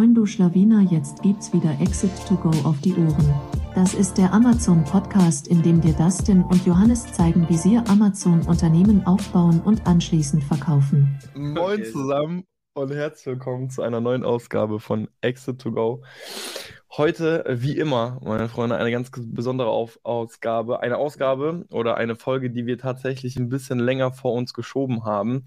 Moin du Schlawiner, jetzt gibt's wieder Exit to Go auf die Ohren. Das ist der Amazon Podcast, in dem dir Dustin und Johannes zeigen, wie sie Amazon Unternehmen aufbauen und anschließend verkaufen. Moin zusammen und herzlich willkommen zu einer neuen Ausgabe von Exit to Go. Heute, wie immer, meine Freunde, eine ganz besondere Auf Ausgabe. Eine Ausgabe oder eine Folge, die wir tatsächlich ein bisschen länger vor uns geschoben haben.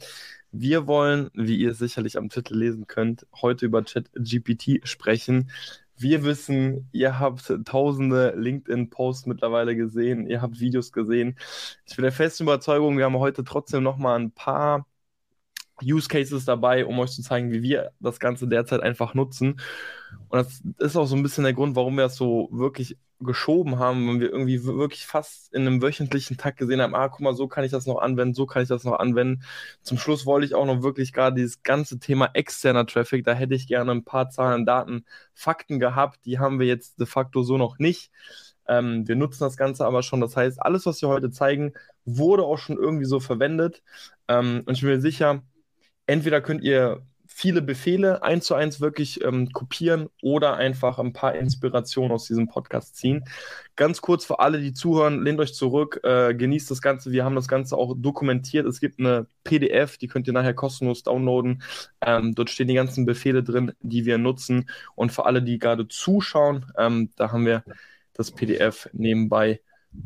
Wir wollen, wie ihr sicherlich am Titel lesen könnt, heute über ChatGPT sprechen. Wir wissen, ihr habt tausende LinkedIn-Posts mittlerweile gesehen, ihr habt Videos gesehen. Ich bin der festen Überzeugung, wir haben heute trotzdem noch mal ein paar Use Cases dabei, um euch zu zeigen, wie wir das Ganze derzeit einfach nutzen. Und das ist auch so ein bisschen der Grund, warum wir das so wirklich geschoben haben, wenn wir irgendwie wirklich fast in einem wöchentlichen Tag gesehen haben, ah, guck mal, so kann ich das noch anwenden, so kann ich das noch anwenden. Zum Schluss wollte ich auch noch wirklich gerade dieses ganze Thema externer Traffic, da hätte ich gerne ein paar Zahlen, Daten, Fakten gehabt, die haben wir jetzt de facto so noch nicht. Ähm, wir nutzen das Ganze aber schon. Das heißt, alles, was wir heute zeigen, wurde auch schon irgendwie so verwendet. Ähm, und ich bin mir sicher, entweder könnt ihr viele Befehle eins zu eins wirklich ähm, kopieren oder einfach ein paar Inspirationen aus diesem Podcast ziehen. Ganz kurz für alle, die zuhören, lehnt euch zurück, äh, genießt das Ganze. Wir haben das Ganze auch dokumentiert. Es gibt eine PDF, die könnt ihr nachher kostenlos downloaden. Ähm, dort stehen die ganzen Befehle drin, die wir nutzen. Und für alle, die gerade zuschauen, ähm, da haben wir das PDF nebenbei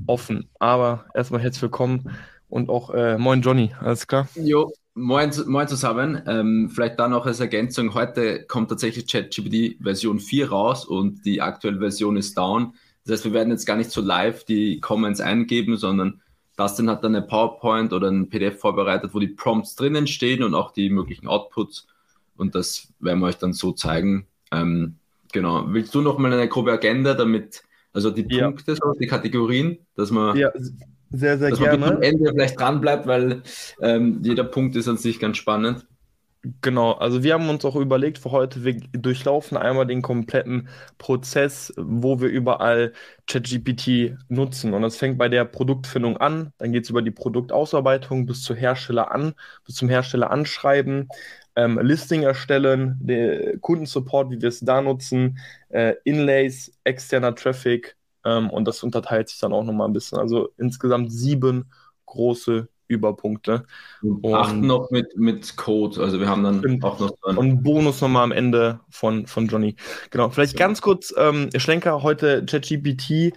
offen. Aber erstmal herzlich willkommen und auch äh, moin Johnny, alles klar? Jo, Moin, moin zusammen. Ähm, vielleicht da noch als Ergänzung. Heute kommt tatsächlich ChatGPT Version 4 raus und die aktuelle Version ist down. Das heißt, wir werden jetzt gar nicht so live die Comments eingeben, sondern Dustin hat dann eine PowerPoint oder ein PDF vorbereitet, wo die Prompts drinnen stehen und auch die möglichen Outputs. Und das werden wir euch dann so zeigen. Ähm, genau. Willst du noch mal eine grobe Agenda, damit, also die Punkte, ja. die Kategorien, dass man. Ja, sehr, sehr dass gerne. man am Ende vielleicht dran bleibt, weil ähm, jeder Punkt ist an sich ganz spannend. Genau, also wir haben uns auch überlegt für heute, wir durchlaufen einmal den kompletten Prozess, wo wir überall ChatGPT nutzen. Und das fängt bei der Produktfindung an, dann geht es über die Produktausarbeitung bis zur Hersteller an, bis zum Hersteller anschreiben, ähm, Listing erstellen, Kundensupport, wie wir es da nutzen, äh, Inlays, externer Traffic, ähm, und das unterteilt sich dann auch nochmal ein bisschen. Also insgesamt sieben große Überpunkte. Und acht noch mit, mit Code. Also wir haben dann auch noch dran. Und Bonus nochmal am Ende von, von Johnny. Genau. Vielleicht ja. ganz kurz, ähm, Schlenker, heute ChatGPT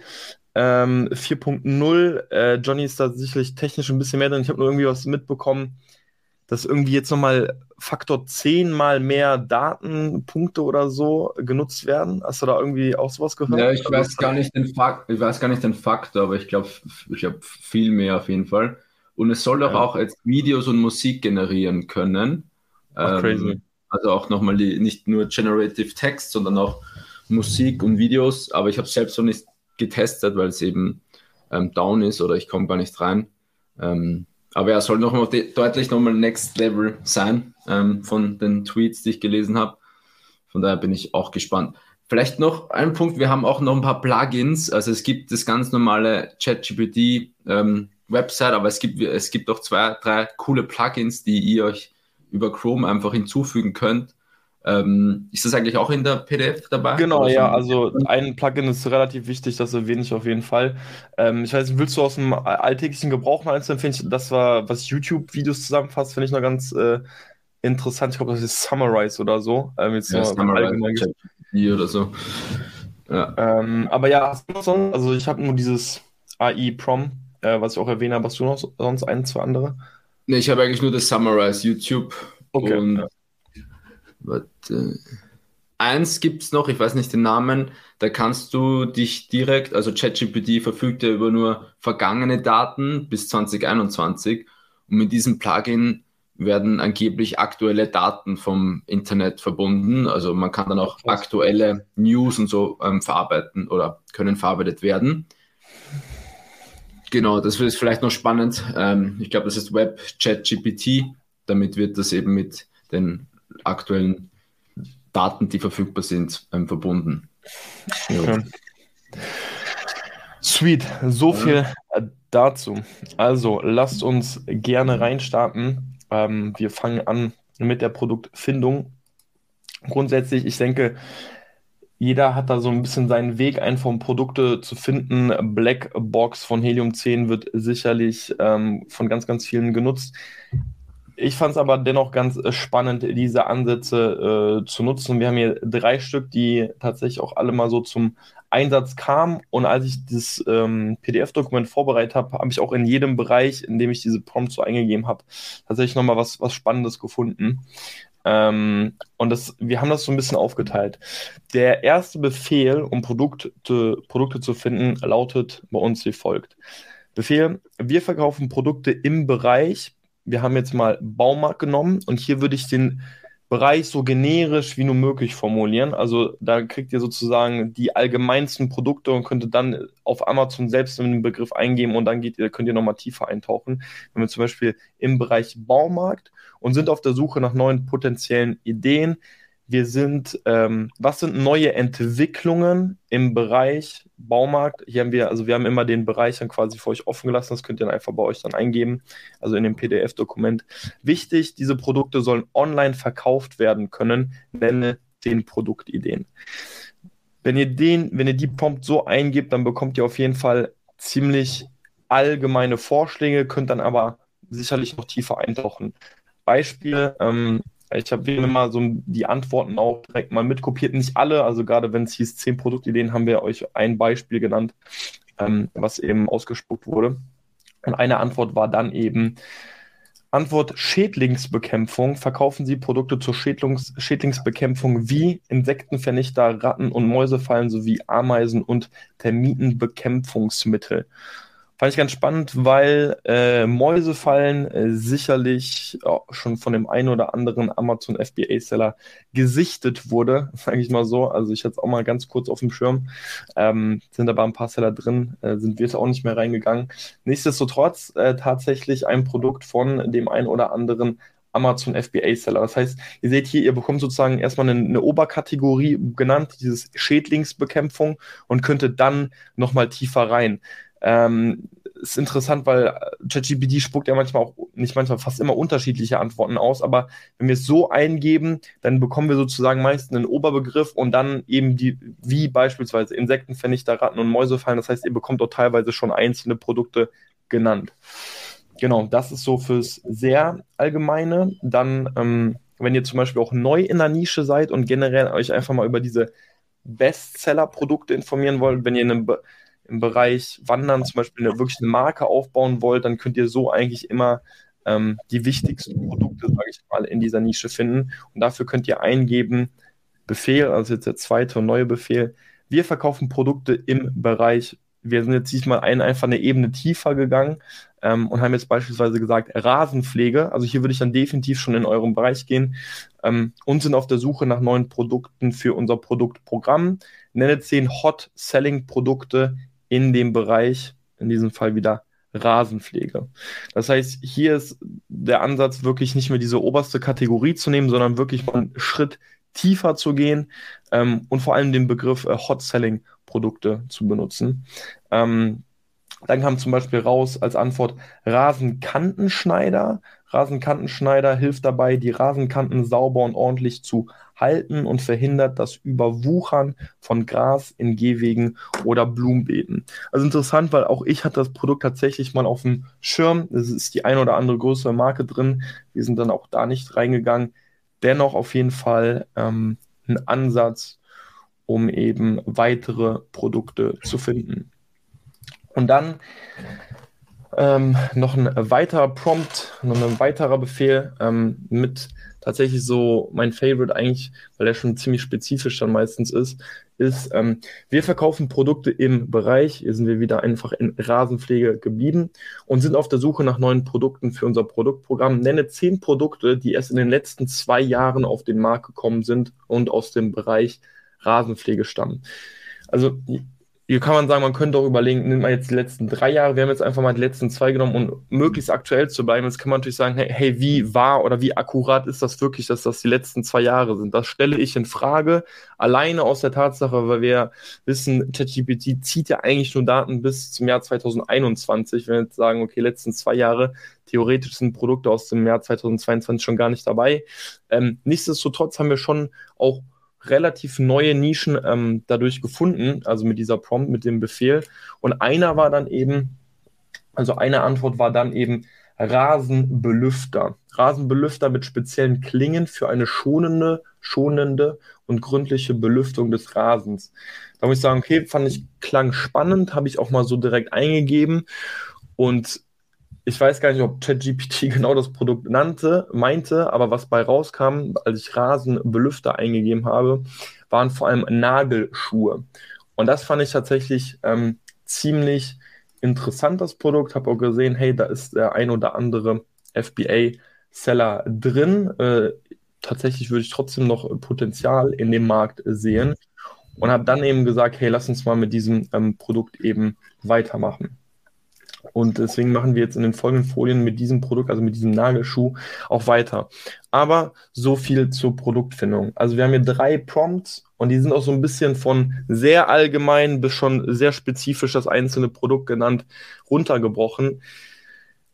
ähm, 4.0. Äh, Johnny ist da sicherlich technisch ein bisschen mehr drin. Ich habe nur irgendwie was mitbekommen dass irgendwie jetzt nochmal Faktor 10 mal mehr Datenpunkte oder so genutzt werden? Hast du da irgendwie auch sowas gehört? Ja, ich weiß gar nicht den Fakt, ich weiß gar nicht den Faktor, aber ich glaube, ich habe viel mehr auf jeden Fall. Und es soll doch ja. auch jetzt Videos und Musik generieren können. Ach, ähm, crazy. Also auch nochmal die, nicht nur Generative Text, sondern auch Musik und Videos. Aber ich habe es selbst noch nicht getestet, weil es eben ähm, down ist oder ich komme gar nicht rein. Ähm, aber er soll noch mal deutlich nochmal Next Level sein ähm, von den Tweets, die ich gelesen habe. Von daher bin ich auch gespannt. Vielleicht noch ein Punkt, wir haben auch noch ein paar Plugins. Also es gibt das ganz normale ChatGPT ähm, Website, aber es gibt, es gibt auch zwei, drei coole Plugins, die ihr euch über Chrome einfach hinzufügen könnt. Ähm, ist das eigentlich auch in der PDF dabei? Genau, ja, also ein Plugin ist relativ wichtig, das erwähne ich auf jeden Fall. Ähm, ich weiß nicht, willst du aus dem alltäglichen Gebrauch mal eins empfehlen? Das war, was YouTube-Videos zusammenfasst, finde ich noch ganz äh, interessant. Ich glaube, das ist Summarize oder so. Ähm, jetzt ja, Summarize oder so. Ja. Ähm, aber ja, hast du noch sonst, also ich habe nur dieses AI-Prom, äh, was ich auch erwähne, aber hast du noch sonst ein, zwei andere? Ne, ich habe eigentlich nur das Summarize YouTube okay. und Warte. Eins gibt es noch, ich weiß nicht den Namen, da kannst du dich direkt, also ChatGPT verfügt ja über nur vergangene Daten bis 2021 und mit diesem Plugin werden angeblich aktuelle Daten vom Internet verbunden. Also man kann dann auch aktuelle News und so ähm, verarbeiten oder können verarbeitet werden. Genau, das ist vielleicht noch spannend. Ähm, ich glaube, das ist Web ChatGPT. Damit wird das eben mit den aktuellen Daten, die verfügbar sind, ähm, verbunden. Ja. Sweet, so viel äh, dazu. Also lasst uns gerne reinstarten. Ähm, wir fangen an mit der Produktfindung. grundsätzlich, ich denke, jeder hat da so ein bisschen seinen Weg, einfach um Produkte zu finden. Black Box von Helium 10 wird sicherlich ähm, von ganz, ganz vielen genutzt. Ich fand es aber dennoch ganz äh, spannend, diese Ansätze äh, zu nutzen. Wir haben hier drei Stück, die tatsächlich auch alle mal so zum Einsatz kamen. Und als ich das ähm, PDF-Dokument vorbereitet habe, habe ich auch in jedem Bereich, in dem ich diese Prompts so eingegeben habe, tatsächlich nochmal was, was Spannendes gefunden. Ähm, und das, wir haben das so ein bisschen aufgeteilt. Der erste Befehl, um Produkte, Produkte zu finden, lautet bei uns wie folgt. Befehl, wir verkaufen Produkte im Bereich, wir haben jetzt mal Baumarkt genommen und hier würde ich den Bereich so generisch wie nur möglich formulieren. Also da kriegt ihr sozusagen die allgemeinsten Produkte und könnt dann auf Amazon selbst den Begriff eingeben und dann geht ihr, könnt ihr nochmal tiefer eintauchen. Wenn wir zum Beispiel im Bereich Baumarkt und sind auf der Suche nach neuen potenziellen Ideen, wir sind, ähm, was sind neue Entwicklungen im Bereich Baumarkt? Hier haben wir, also wir haben immer den Bereich dann quasi für euch offen gelassen, das könnt ihr dann einfach bei euch dann eingeben, also in dem PDF-Dokument. Wichtig, diese Produkte sollen online verkauft werden können, nenne den Produktideen. Wenn ihr den, wenn ihr die Prompt so eingibt, dann bekommt ihr auf jeden Fall ziemlich allgemeine Vorschläge, könnt dann aber sicherlich noch tiefer eintauchen. Beispiel, ähm, ich habe mal so die Antworten auch direkt mal mitkopiert. Nicht alle, also gerade wenn es hieß zehn Produktideen, haben wir euch ein Beispiel genannt, ähm, was eben ausgespuckt wurde. Und eine Antwort war dann eben, Antwort Schädlingsbekämpfung. Verkaufen Sie Produkte zur Schädlings Schädlingsbekämpfung wie Insektenvernichter, Ratten- und Mäusefallen sowie Ameisen- und Termitenbekämpfungsmittel. Fand ich ganz spannend, weil äh, Mäusefallen äh, sicherlich oh, schon von dem einen oder anderen Amazon FBA-Seller gesichtet wurde, sage ich mal so. Also ich hatte es auch mal ganz kurz auf dem Schirm. Ähm, sind aber ein paar Seller drin, äh, sind wir jetzt auch nicht mehr reingegangen. Nichtsdestotrotz äh, tatsächlich ein Produkt von dem einen oder anderen Amazon FBA Seller. Das heißt, ihr seht hier, ihr bekommt sozusagen erstmal eine, eine Oberkategorie genannt, dieses Schädlingsbekämpfung und könntet dann nochmal tiefer rein. Ähm, ist interessant, weil ChatGPT spuckt ja manchmal auch, nicht manchmal, fast immer unterschiedliche Antworten aus, aber wenn wir es so eingeben, dann bekommen wir sozusagen meist einen Oberbegriff und dann eben die, wie beispielsweise Insektenvernichter, Ratten und Mäusefallen. Das heißt, ihr bekommt auch teilweise schon einzelne Produkte genannt. Genau, das ist so fürs sehr Allgemeine. Dann, ähm, wenn ihr zum Beispiel auch neu in der Nische seid und generell euch einfach mal über diese Bestseller-Produkte informieren wollt, wenn ihr eine im Bereich Wandern zum Beispiel eine, wirklich eine Marke aufbauen wollt, dann könnt ihr so eigentlich immer ähm, die wichtigsten Produkte, sage ich mal, in dieser Nische finden. Und dafür könnt ihr eingeben, Befehl, also jetzt der zweite und neue Befehl. Wir verkaufen Produkte im Bereich, wir sind jetzt diesmal ein, einfach eine Ebene tiefer gegangen ähm, und haben jetzt beispielsweise gesagt, Rasenpflege. Also hier würde ich dann definitiv schon in eurem Bereich gehen ähm, und sind auf der Suche nach neuen Produkten für unser Produktprogramm. Nenne zehn Hot-Selling-Produkte in dem Bereich, in diesem Fall wieder Rasenpflege. Das heißt, hier ist der Ansatz wirklich nicht mehr diese oberste Kategorie zu nehmen, sondern wirklich mal einen Schritt tiefer zu gehen ähm, und vor allem den Begriff äh, Hot Selling Produkte zu benutzen. Ähm, dann kam zum Beispiel raus als Antwort Rasenkantenschneider. Rasenkantenschneider hilft dabei, die Rasenkanten sauber und ordentlich zu halten und verhindert das Überwuchern von Gras in Gehwegen oder Blumenbeeten. Also interessant, weil auch ich hatte das Produkt tatsächlich mal auf dem Schirm. Es ist die ein oder andere größere Marke drin. Wir sind dann auch da nicht reingegangen. Dennoch auf jeden Fall ähm, ein Ansatz, um eben weitere Produkte zu finden. Und dann ähm, noch ein weiterer Prompt, noch ein weiterer Befehl ähm, mit tatsächlich so mein Favorite eigentlich, weil er schon ziemlich spezifisch dann meistens ist, ist, ähm, wir verkaufen Produkte im Bereich, hier sind wir wieder einfach in Rasenpflege geblieben und sind auf der Suche nach neuen Produkten für unser Produktprogramm. Nenne zehn Produkte, die erst in den letzten zwei Jahren auf den Markt gekommen sind und aus dem Bereich Rasenpflege stammen. Also hier kann man sagen, man könnte auch überlegen, nimmt man jetzt die letzten drei Jahre, wir haben jetzt einfach mal die letzten zwei genommen, um möglichst aktuell zu bleiben. Jetzt kann man natürlich sagen, hey, hey, wie wahr oder wie akkurat ist das wirklich, dass das die letzten zwei Jahre sind? Das stelle ich in Frage, alleine aus der Tatsache, weil wir wissen, ChatGPT zieht ja eigentlich nur Daten bis zum Jahr 2021. Wenn wir jetzt sagen, okay, letzten zwei Jahre, theoretisch sind Produkte aus dem Jahr 2022 schon gar nicht dabei. Ähm, nichtsdestotrotz haben wir schon auch relativ neue Nischen ähm, dadurch gefunden, also mit dieser Prompt, mit dem Befehl. Und einer war dann eben, also eine Antwort war dann eben Rasenbelüfter. Rasenbelüfter mit speziellen Klingen für eine schonende, schonende und gründliche Belüftung des Rasens. Da muss ich sagen, okay, fand ich klang spannend, habe ich auch mal so direkt eingegeben. Und ich weiß gar nicht, ob ChatGPT genau das Produkt nannte, meinte, aber was bei rauskam, als ich Rasenbelüfter eingegeben habe, waren vor allem Nagelschuhe. Und das fand ich tatsächlich ähm, ziemlich interessant, das Produkt. Habe auch gesehen, hey, da ist der ein oder andere FBA-Seller drin. Äh, tatsächlich würde ich trotzdem noch Potenzial in dem Markt sehen. Und habe dann eben gesagt, hey, lass uns mal mit diesem ähm, Produkt eben weitermachen. Und deswegen machen wir jetzt in den folgenden Folien mit diesem Produkt, also mit diesem Nagelschuh, auch weiter. Aber so viel zur Produktfindung. Also wir haben hier drei Prompts und die sind auch so ein bisschen von sehr allgemein bis schon sehr spezifisch das einzelne Produkt genannt, runtergebrochen.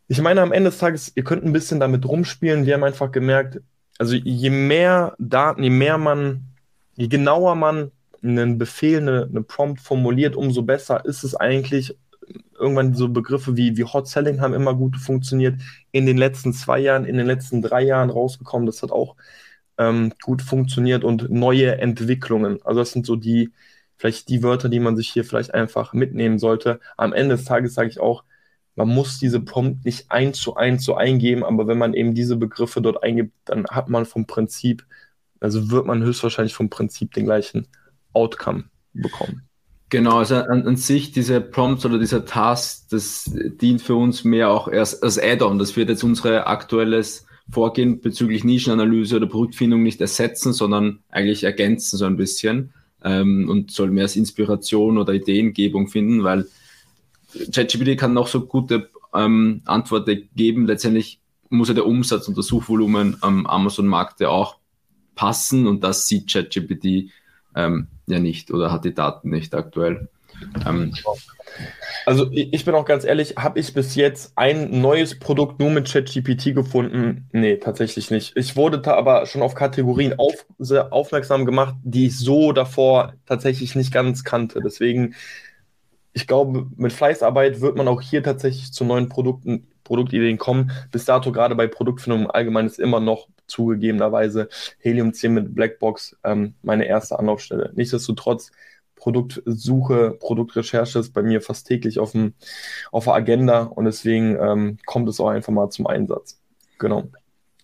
Ich meine, am Ende des Tages, ihr könnt ein bisschen damit rumspielen. Wir haben einfach gemerkt, also je mehr Daten, je mehr man, je genauer man einen Befehl, eine, eine Prompt formuliert, umso besser ist es eigentlich irgendwann so Begriffe wie, wie Hot Selling haben immer gut funktioniert. In den letzten zwei Jahren, in den letzten drei Jahren rausgekommen. Das hat auch ähm, gut funktioniert und neue Entwicklungen. Also das sind so die, vielleicht die Wörter, die man sich hier vielleicht einfach mitnehmen sollte. Am Ende des Tages sage ich auch, man muss diese Prompt nicht eins zu eins so eingeben, aber wenn man eben diese Begriffe dort eingibt, dann hat man vom Prinzip, also wird man höchstwahrscheinlich vom Prinzip den gleichen Outcome bekommen. Genau, also an, an, sich diese Prompts oder dieser Task, das dient für uns mehr auch erst als Add-on. Das wird jetzt unsere aktuelles Vorgehen bezüglich Nischenanalyse oder Produktfindung nicht ersetzen, sondern eigentlich ergänzen so ein bisschen ähm, und soll mehr als Inspiration oder Ideengebung finden, weil ChatGPT kann noch so gute ähm, Antworten geben. Letztendlich muss ja der Umsatz und das Suchvolumen am Amazon-Markt ja auch passen und das sieht ChatGPT ähm, ja nicht oder hat die Daten nicht aktuell. Ähm, also ich bin auch ganz ehrlich, habe ich bis jetzt ein neues Produkt nur mit ChatGPT gefunden? Nee, tatsächlich nicht. Ich wurde da aber schon auf Kategorien auf, aufmerksam gemacht, die ich so davor tatsächlich nicht ganz kannte. Deswegen, ich glaube, mit Fleißarbeit wird man auch hier tatsächlich zu neuen Produkten, Produktideen kommen. Bis dato gerade bei Produktfindung im Allgemeinen ist immer noch zugegebenerweise Helium 10 mit Blackbox ähm, meine erste Anlaufstelle. Nichtsdestotrotz, Produktsuche, Produktrecherche ist bei mir fast täglich auf, dem, auf der Agenda und deswegen ähm, kommt es auch einfach mal zum Einsatz. Genau.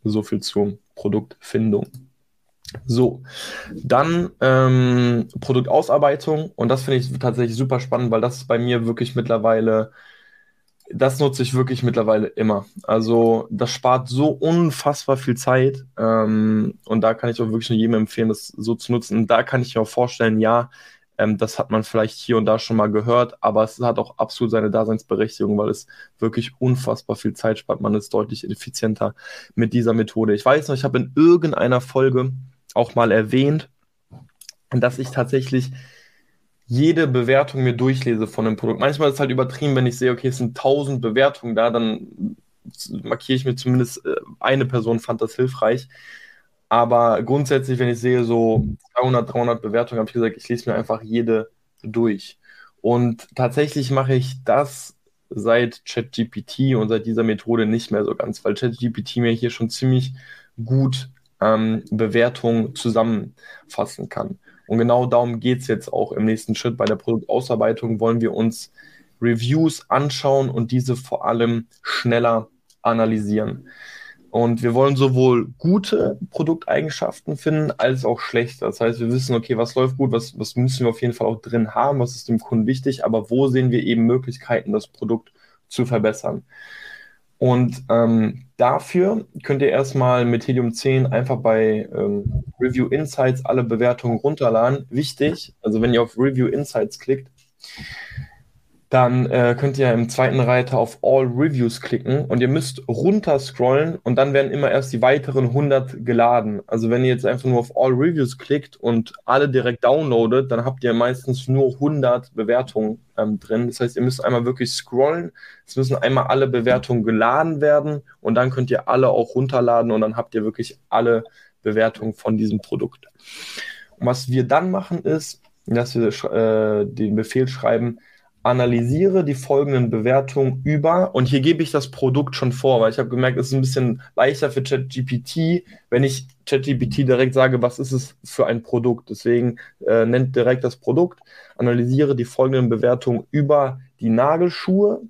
So viel zur Produktfindung. So, dann ähm, Produktausarbeitung und das finde ich tatsächlich super spannend, weil das bei mir wirklich mittlerweile das nutze ich wirklich mittlerweile immer. Also das spart so unfassbar viel Zeit ähm, und da kann ich auch wirklich nur jedem empfehlen, das so zu nutzen. Und da kann ich mir auch vorstellen, ja, ähm, das hat man vielleicht hier und da schon mal gehört, aber es hat auch absolut seine Daseinsberechtigung, weil es wirklich unfassbar viel Zeit spart. Man ist deutlich effizienter mit dieser Methode. Ich weiß noch, ich habe in irgendeiner Folge auch mal erwähnt, dass ich tatsächlich jede Bewertung mir durchlese von einem Produkt. Manchmal ist es halt übertrieben, wenn ich sehe, okay, es sind 1000 Bewertungen da, dann markiere ich mir zumindest äh, eine Person fand das hilfreich. Aber grundsätzlich, wenn ich sehe, so 200, 300 Bewertungen, habe ich gesagt, ich lese mir einfach jede durch. Und tatsächlich mache ich das seit ChatGPT und seit dieser Methode nicht mehr so ganz, weil ChatGPT mir hier schon ziemlich gut ähm, Bewertungen zusammenfassen kann. Und genau darum geht es jetzt auch im nächsten Schritt. Bei der Produktausarbeitung wollen wir uns Reviews anschauen und diese vor allem schneller analysieren. Und wir wollen sowohl gute Produkteigenschaften finden als auch schlechte. Das heißt, wir wissen, okay, was läuft gut, was, was müssen wir auf jeden Fall auch drin haben, was ist dem Kunden wichtig, aber wo sehen wir eben Möglichkeiten, das Produkt zu verbessern. Und ähm, dafür könnt ihr erstmal mit Helium 10 einfach bei ähm, Review Insights alle Bewertungen runterladen. Wichtig, also wenn ihr auf Review Insights klickt, dann äh, könnt ihr im zweiten Reiter auf All Reviews klicken und ihr müsst runter scrollen und dann werden immer erst die weiteren 100 geladen. Also wenn ihr jetzt einfach nur auf All Reviews klickt und alle direkt downloadet, dann habt ihr meistens nur 100 Bewertungen ähm, drin. Das heißt, ihr müsst einmal wirklich scrollen. Es müssen einmal alle Bewertungen geladen werden und dann könnt ihr alle auch runterladen und dann habt ihr wirklich alle Bewertungen von diesem Produkt. Und was wir dann machen ist, dass wir äh, den Befehl schreiben, analysiere die folgenden Bewertungen über, und hier gebe ich das Produkt schon vor, weil ich habe gemerkt, es ist ein bisschen leichter für ChatGPT, wenn ich ChatGPT direkt sage, was ist es für ein Produkt. Deswegen äh, nennt direkt das Produkt, analysiere die folgenden Bewertungen über die Nagelschuhe,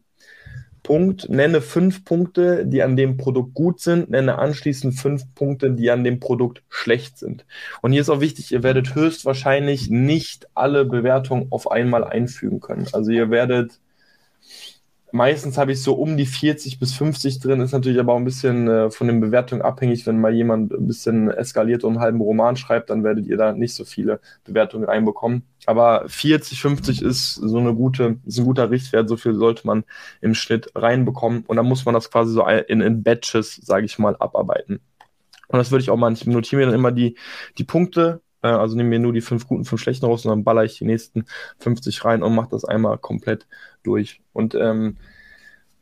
Punkt, nenne fünf Punkte, die an dem Produkt gut sind, nenne anschließend fünf Punkte, die an dem Produkt schlecht sind. Und hier ist auch wichtig, ihr werdet höchstwahrscheinlich nicht alle Bewertungen auf einmal einfügen können. Also ihr werdet Meistens habe ich so um die 40 bis 50 drin, ist natürlich aber auch ein bisschen äh, von den Bewertungen abhängig. Wenn mal jemand ein bisschen eskaliert und einen halben Roman schreibt, dann werdet ihr da nicht so viele Bewertungen reinbekommen. Aber 40, 50 ist so eine gute, ist ein guter Richtwert, so viel sollte man im Schnitt reinbekommen. Und dann muss man das quasi so in, in Batches, sage ich mal, abarbeiten. Und das würde ich auch mal, ich notiere mir dann immer die, die Punkte, äh, also nehme mir nur die fünf guten, fünf schlechten raus und dann baller ich die nächsten 50 rein und mache das einmal komplett durch. Und ähm,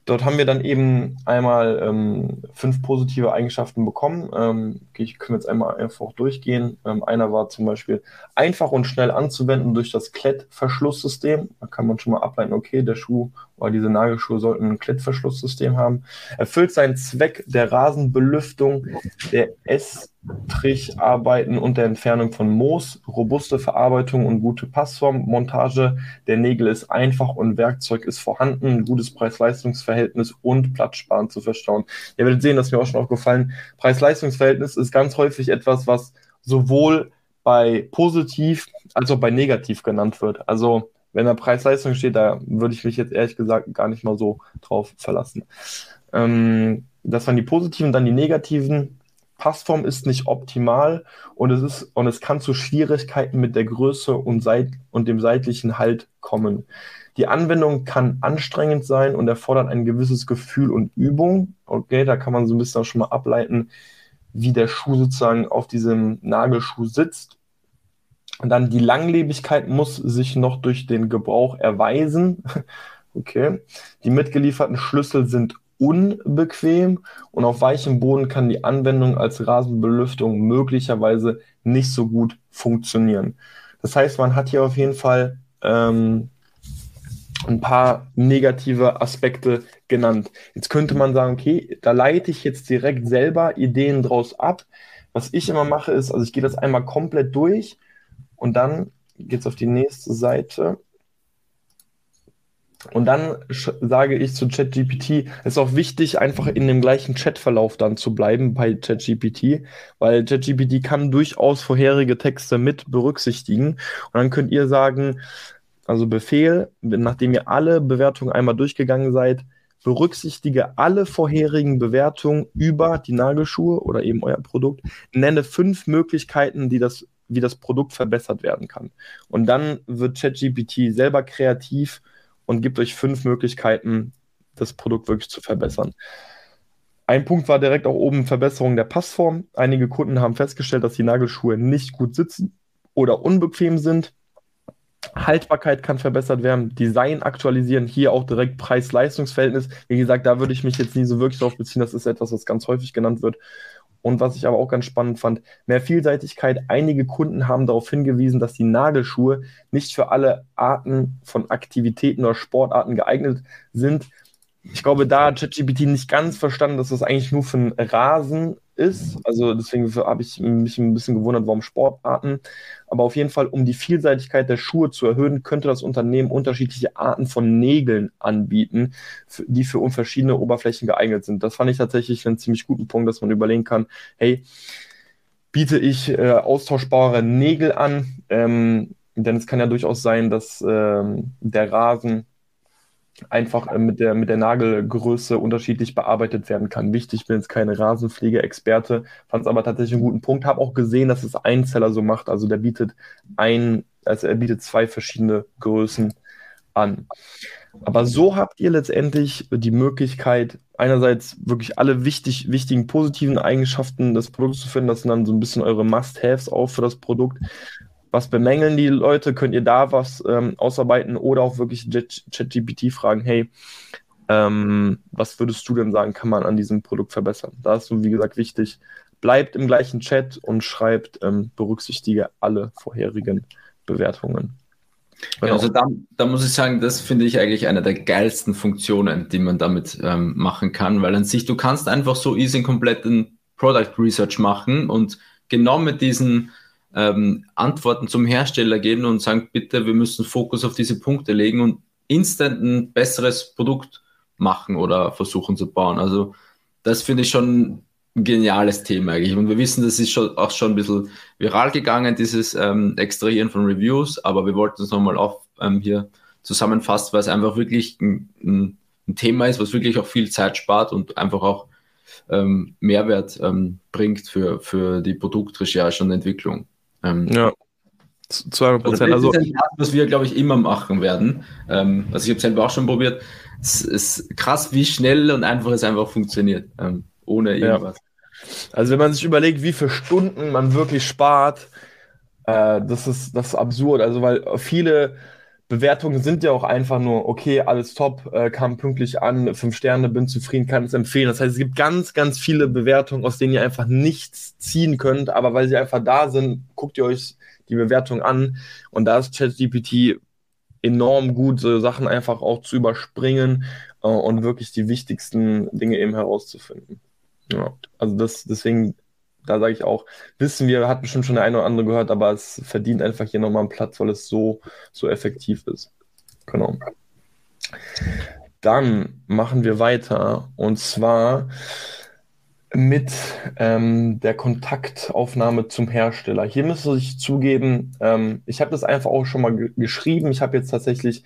dort haben wir dann eben einmal ähm, fünf positive Eigenschaften bekommen. Ähm, ich können jetzt einmal einfach durchgehen. Ähm, einer war zum Beispiel einfach und schnell anzuwenden durch das Klettverschlusssystem. Da kann man schon mal ableiten, okay, der Schuh oder diese Nagelschuhe sollten ein Klettverschlusssystem haben. Erfüllt seinen Zweck der Rasenbelüftung, der Estricharbeiten und der Entfernung von Moos, robuste Verarbeitung und gute Passform. Montage der Nägel ist einfach und Werkzeug ist vorhanden, gutes Preis-Leistungs-Verhältnis und platzsparend zu verstauen. Ihr werdet sehen, das ist mir auch schon aufgefallen, Preis-Leistungs-Verhältnis ist ganz häufig etwas, was sowohl bei positiv als auch bei negativ genannt wird. Also wenn da Preis-Leistung steht, da würde ich mich jetzt ehrlich gesagt gar nicht mal so drauf verlassen. Ähm, das waren die positiven, dann die negativen. Passform ist nicht optimal und es ist und es kann zu Schwierigkeiten mit der Größe und, Seit und dem seitlichen Halt kommen. Die Anwendung kann anstrengend sein und erfordert ein gewisses Gefühl und Übung. Okay, da kann man so ein bisschen auch schon mal ableiten, wie der Schuh sozusagen auf diesem Nagelschuh sitzt. Und dann die Langlebigkeit muss sich noch durch den Gebrauch erweisen. Okay. Die mitgelieferten Schlüssel sind unbequem und auf weichem Boden kann die Anwendung als Rasenbelüftung möglicherweise nicht so gut funktionieren. Das heißt, man hat hier auf jeden Fall ähm, ein paar negative Aspekte genannt. Jetzt könnte man sagen, okay, da leite ich jetzt direkt selber Ideen draus ab. Was ich immer mache, ist, also ich gehe das einmal komplett durch und dann geht es auf die nächste Seite. Und dann sage ich zu ChatGPT, es ist auch wichtig, einfach in dem gleichen Chatverlauf dann zu bleiben bei ChatGPT, weil ChatGPT kann durchaus vorherige Texte mit berücksichtigen. Und dann könnt ihr sagen, also Befehl, nachdem ihr alle Bewertungen einmal durchgegangen seid, berücksichtige alle vorherigen Bewertungen über die Nagelschuhe oder eben euer Produkt, nenne fünf Möglichkeiten, die das wie das Produkt verbessert werden kann. Und dann wird ChatGPT selber kreativ und gibt euch fünf Möglichkeiten, das Produkt wirklich zu verbessern. Ein Punkt war direkt auch oben Verbesserung der Passform. Einige Kunden haben festgestellt, dass die Nagelschuhe nicht gut sitzen oder unbequem sind. Haltbarkeit kann verbessert werden, Design aktualisieren, hier auch direkt Preis-Leistungs-Verhältnis. Wie gesagt, da würde ich mich jetzt nie so wirklich drauf beziehen, das ist etwas, was ganz häufig genannt wird. Und was ich aber auch ganz spannend fand, mehr Vielseitigkeit. Einige Kunden haben darauf hingewiesen, dass die Nagelschuhe nicht für alle Arten von Aktivitäten oder Sportarten geeignet sind. Ich glaube, da hat ChatGPT nicht ganz verstanden, dass das eigentlich nur für einen Rasen ist. Also deswegen habe ich mich ein bisschen gewundert, warum Sportarten. Aber auf jeden Fall, um die Vielseitigkeit der Schuhe zu erhöhen, könnte das Unternehmen unterschiedliche Arten von Nägeln anbieten, die für verschiedene Oberflächen geeignet sind. Das fand ich tatsächlich einen ziemlich guten Punkt, dass man überlegen kann, hey, biete ich äh, austauschbare Nägel an? Ähm, denn es kann ja durchaus sein, dass ähm, der Rasen einfach äh, mit der, mit der Nagelgröße unterschiedlich bearbeitet werden kann. Wichtig, ich bin jetzt keine Rasenpflege-Experte, fand es aber tatsächlich einen guten Punkt. Habe auch gesehen, dass es ein Zeller so macht. Also der bietet ein, also er bietet zwei verschiedene Größen an. Aber so habt ihr letztendlich die Möglichkeit, einerseits wirklich alle wichtig, wichtigen positiven Eigenschaften des Produkts zu finden. Das sind dann so ein bisschen eure Must-Haves auch für das Produkt. Was bemängeln die Leute? Könnt ihr da was ähm, ausarbeiten oder auch wirklich ChatGPT fragen, hey, ähm, was würdest du denn sagen, kann man an diesem Produkt verbessern? Da ist so, wie gesagt, wichtig, bleibt im gleichen Chat und schreibt, ähm, berücksichtige alle vorherigen Bewertungen. Genau. Also da, da, muss ich sagen, das finde ich eigentlich eine der geilsten Funktionen, die man damit ähm, machen kann, weil an sich, du kannst einfach so easy einen kompletten Product Research machen und genau mit diesen ähm, Antworten zum Hersteller geben und sagen, bitte, wir müssen Fokus auf diese Punkte legen und instant ein besseres Produkt machen oder versuchen zu bauen. Also das finde ich schon ein geniales Thema eigentlich. Und wir wissen, das ist schon, auch schon ein bisschen viral gegangen, dieses ähm, Extrahieren von Reviews, aber wir wollten es nochmal auf ähm, hier zusammenfassen, weil es einfach wirklich ein, ein, Thema ist, was wirklich auch viel Zeit spart und einfach auch ähm, Mehrwert ähm, bringt für, für die Produktrecherche und Entwicklung. Ähm, ja. 200 Prozent. Also, das ist also, was wir, glaube ich, immer machen werden. Ähm, also ich habe selber auch schon probiert. Es ist krass, wie schnell und einfach es einfach funktioniert. Ähm, ohne irgendwas. Ja. Also wenn man sich überlegt, wie viele Stunden man wirklich spart, äh, das, ist, das ist absurd. Also weil viele Bewertungen sind ja auch einfach nur, okay, alles top, äh, kam pünktlich an, fünf Sterne, bin zufrieden, kann es empfehlen. Das heißt, es gibt ganz, ganz viele Bewertungen, aus denen ihr einfach nichts ziehen könnt, aber weil sie einfach da sind, guckt ihr euch die Bewertung an und da ist ChatGPT enorm gut, so Sachen einfach auch zu überspringen äh, und wirklich die wichtigsten Dinge eben herauszufinden. Ja, also das, deswegen, da sage ich auch, wissen wir, hat bestimmt schon der eine oder andere gehört, aber es verdient einfach hier nochmal einen Platz, weil es so, so effektiv ist. Genau. Dann machen wir weiter und zwar mit ähm, der Kontaktaufnahme zum Hersteller. Hier müsste ich zugeben, ähm, ich habe das einfach auch schon mal geschrieben. Ich habe jetzt tatsächlich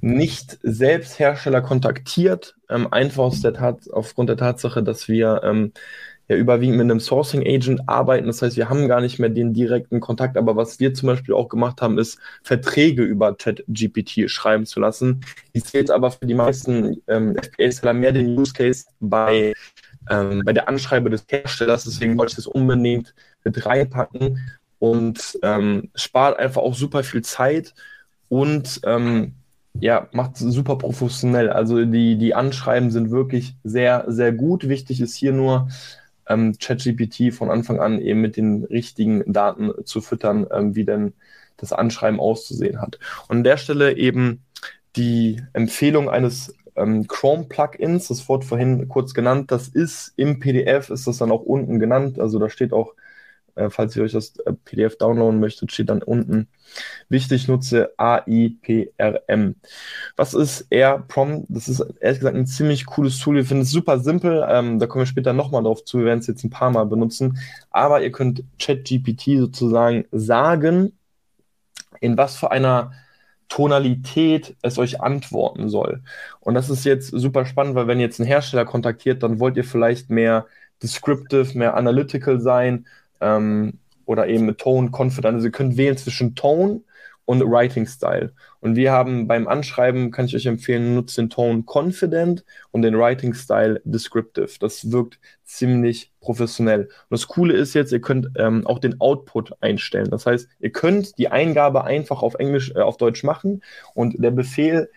nicht selbst Hersteller kontaktiert, ähm, einfach aus der Tat, aufgrund der Tatsache, dass wir ähm, ja überwiegend mit einem Sourcing Agent arbeiten. Das heißt, wir haben gar nicht mehr den direkten Kontakt. Aber was wir zum Beispiel auch gemacht haben, ist Verträge über ChatGPT schreiben zu lassen. Ich sehe jetzt aber für die meisten ähm, FBA-Seller mehr den Use Case bei, ähm, bei der Anschreibe des Herstellers. Deswegen wollte ich das unbedingt mit reinpacken und ähm, spart einfach auch super viel Zeit und ähm, ja, macht super professionell. Also die, die Anschreiben sind wirklich sehr, sehr gut. Wichtig ist hier nur, ähm, ChatGPT von Anfang an eben mit den richtigen Daten zu füttern, ähm, wie denn das Anschreiben auszusehen hat. Und an der Stelle eben die Empfehlung eines ähm, Chrome-Plugins, das wurde vorhin kurz genannt, das ist im PDF, ist das dann auch unten genannt. Also da steht auch äh, falls ihr euch das äh, PDF downloaden möchtet, steht dann unten. Wichtig, nutze AIPRM. Was ist AirProm? Das ist ehrlich gesagt ein ziemlich cooles Tool. Wir finden es super simpel. Ähm, da kommen wir später nochmal drauf zu. Wir werden es jetzt ein paar Mal benutzen. Aber ihr könnt ChatGPT sozusagen sagen, in was für einer Tonalität es euch antworten soll. Und das ist jetzt super spannend, weil wenn ihr jetzt einen Hersteller kontaktiert, dann wollt ihr vielleicht mehr descriptive, mehr analytical sein ähm, oder eben mit Tone, Confident. Also ihr könnt wählen zwischen Tone und Writing Style. Und wir haben beim Anschreiben, kann ich euch empfehlen, nutzt den Tone Confident und den Writing Style Descriptive. Das wirkt ziemlich professionell. Und das Coole ist jetzt, ihr könnt ähm, auch den Output einstellen. Das heißt, ihr könnt die Eingabe einfach auf Englisch, äh, auf Deutsch machen und der Befehl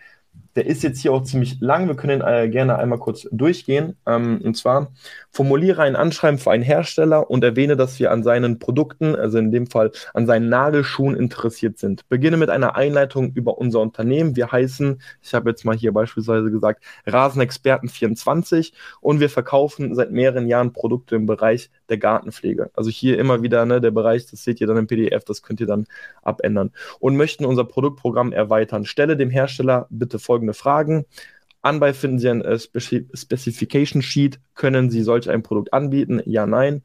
der ist jetzt hier auch ziemlich lang. Wir können ihn äh, gerne einmal kurz durchgehen. Ähm, und zwar formuliere ein Anschreiben für einen Hersteller und erwähne, dass wir an seinen Produkten, also in dem Fall an seinen Nagelschuhen interessiert sind. Beginne mit einer Einleitung über unser Unternehmen. Wir heißen, ich habe jetzt mal hier beispielsweise gesagt, Rasenexperten24 und wir verkaufen seit mehreren Jahren Produkte im Bereich der Gartenpflege. Also hier immer wieder ne, der Bereich, das seht ihr dann im PDF, das könnt ihr dann abändern. Und möchten unser Produktprogramm erweitern. Stelle dem Hersteller bitte folgende Fragen. Anbei finden Sie ein äh, Specification Sheet. Können Sie solch ein Produkt anbieten? Ja, nein.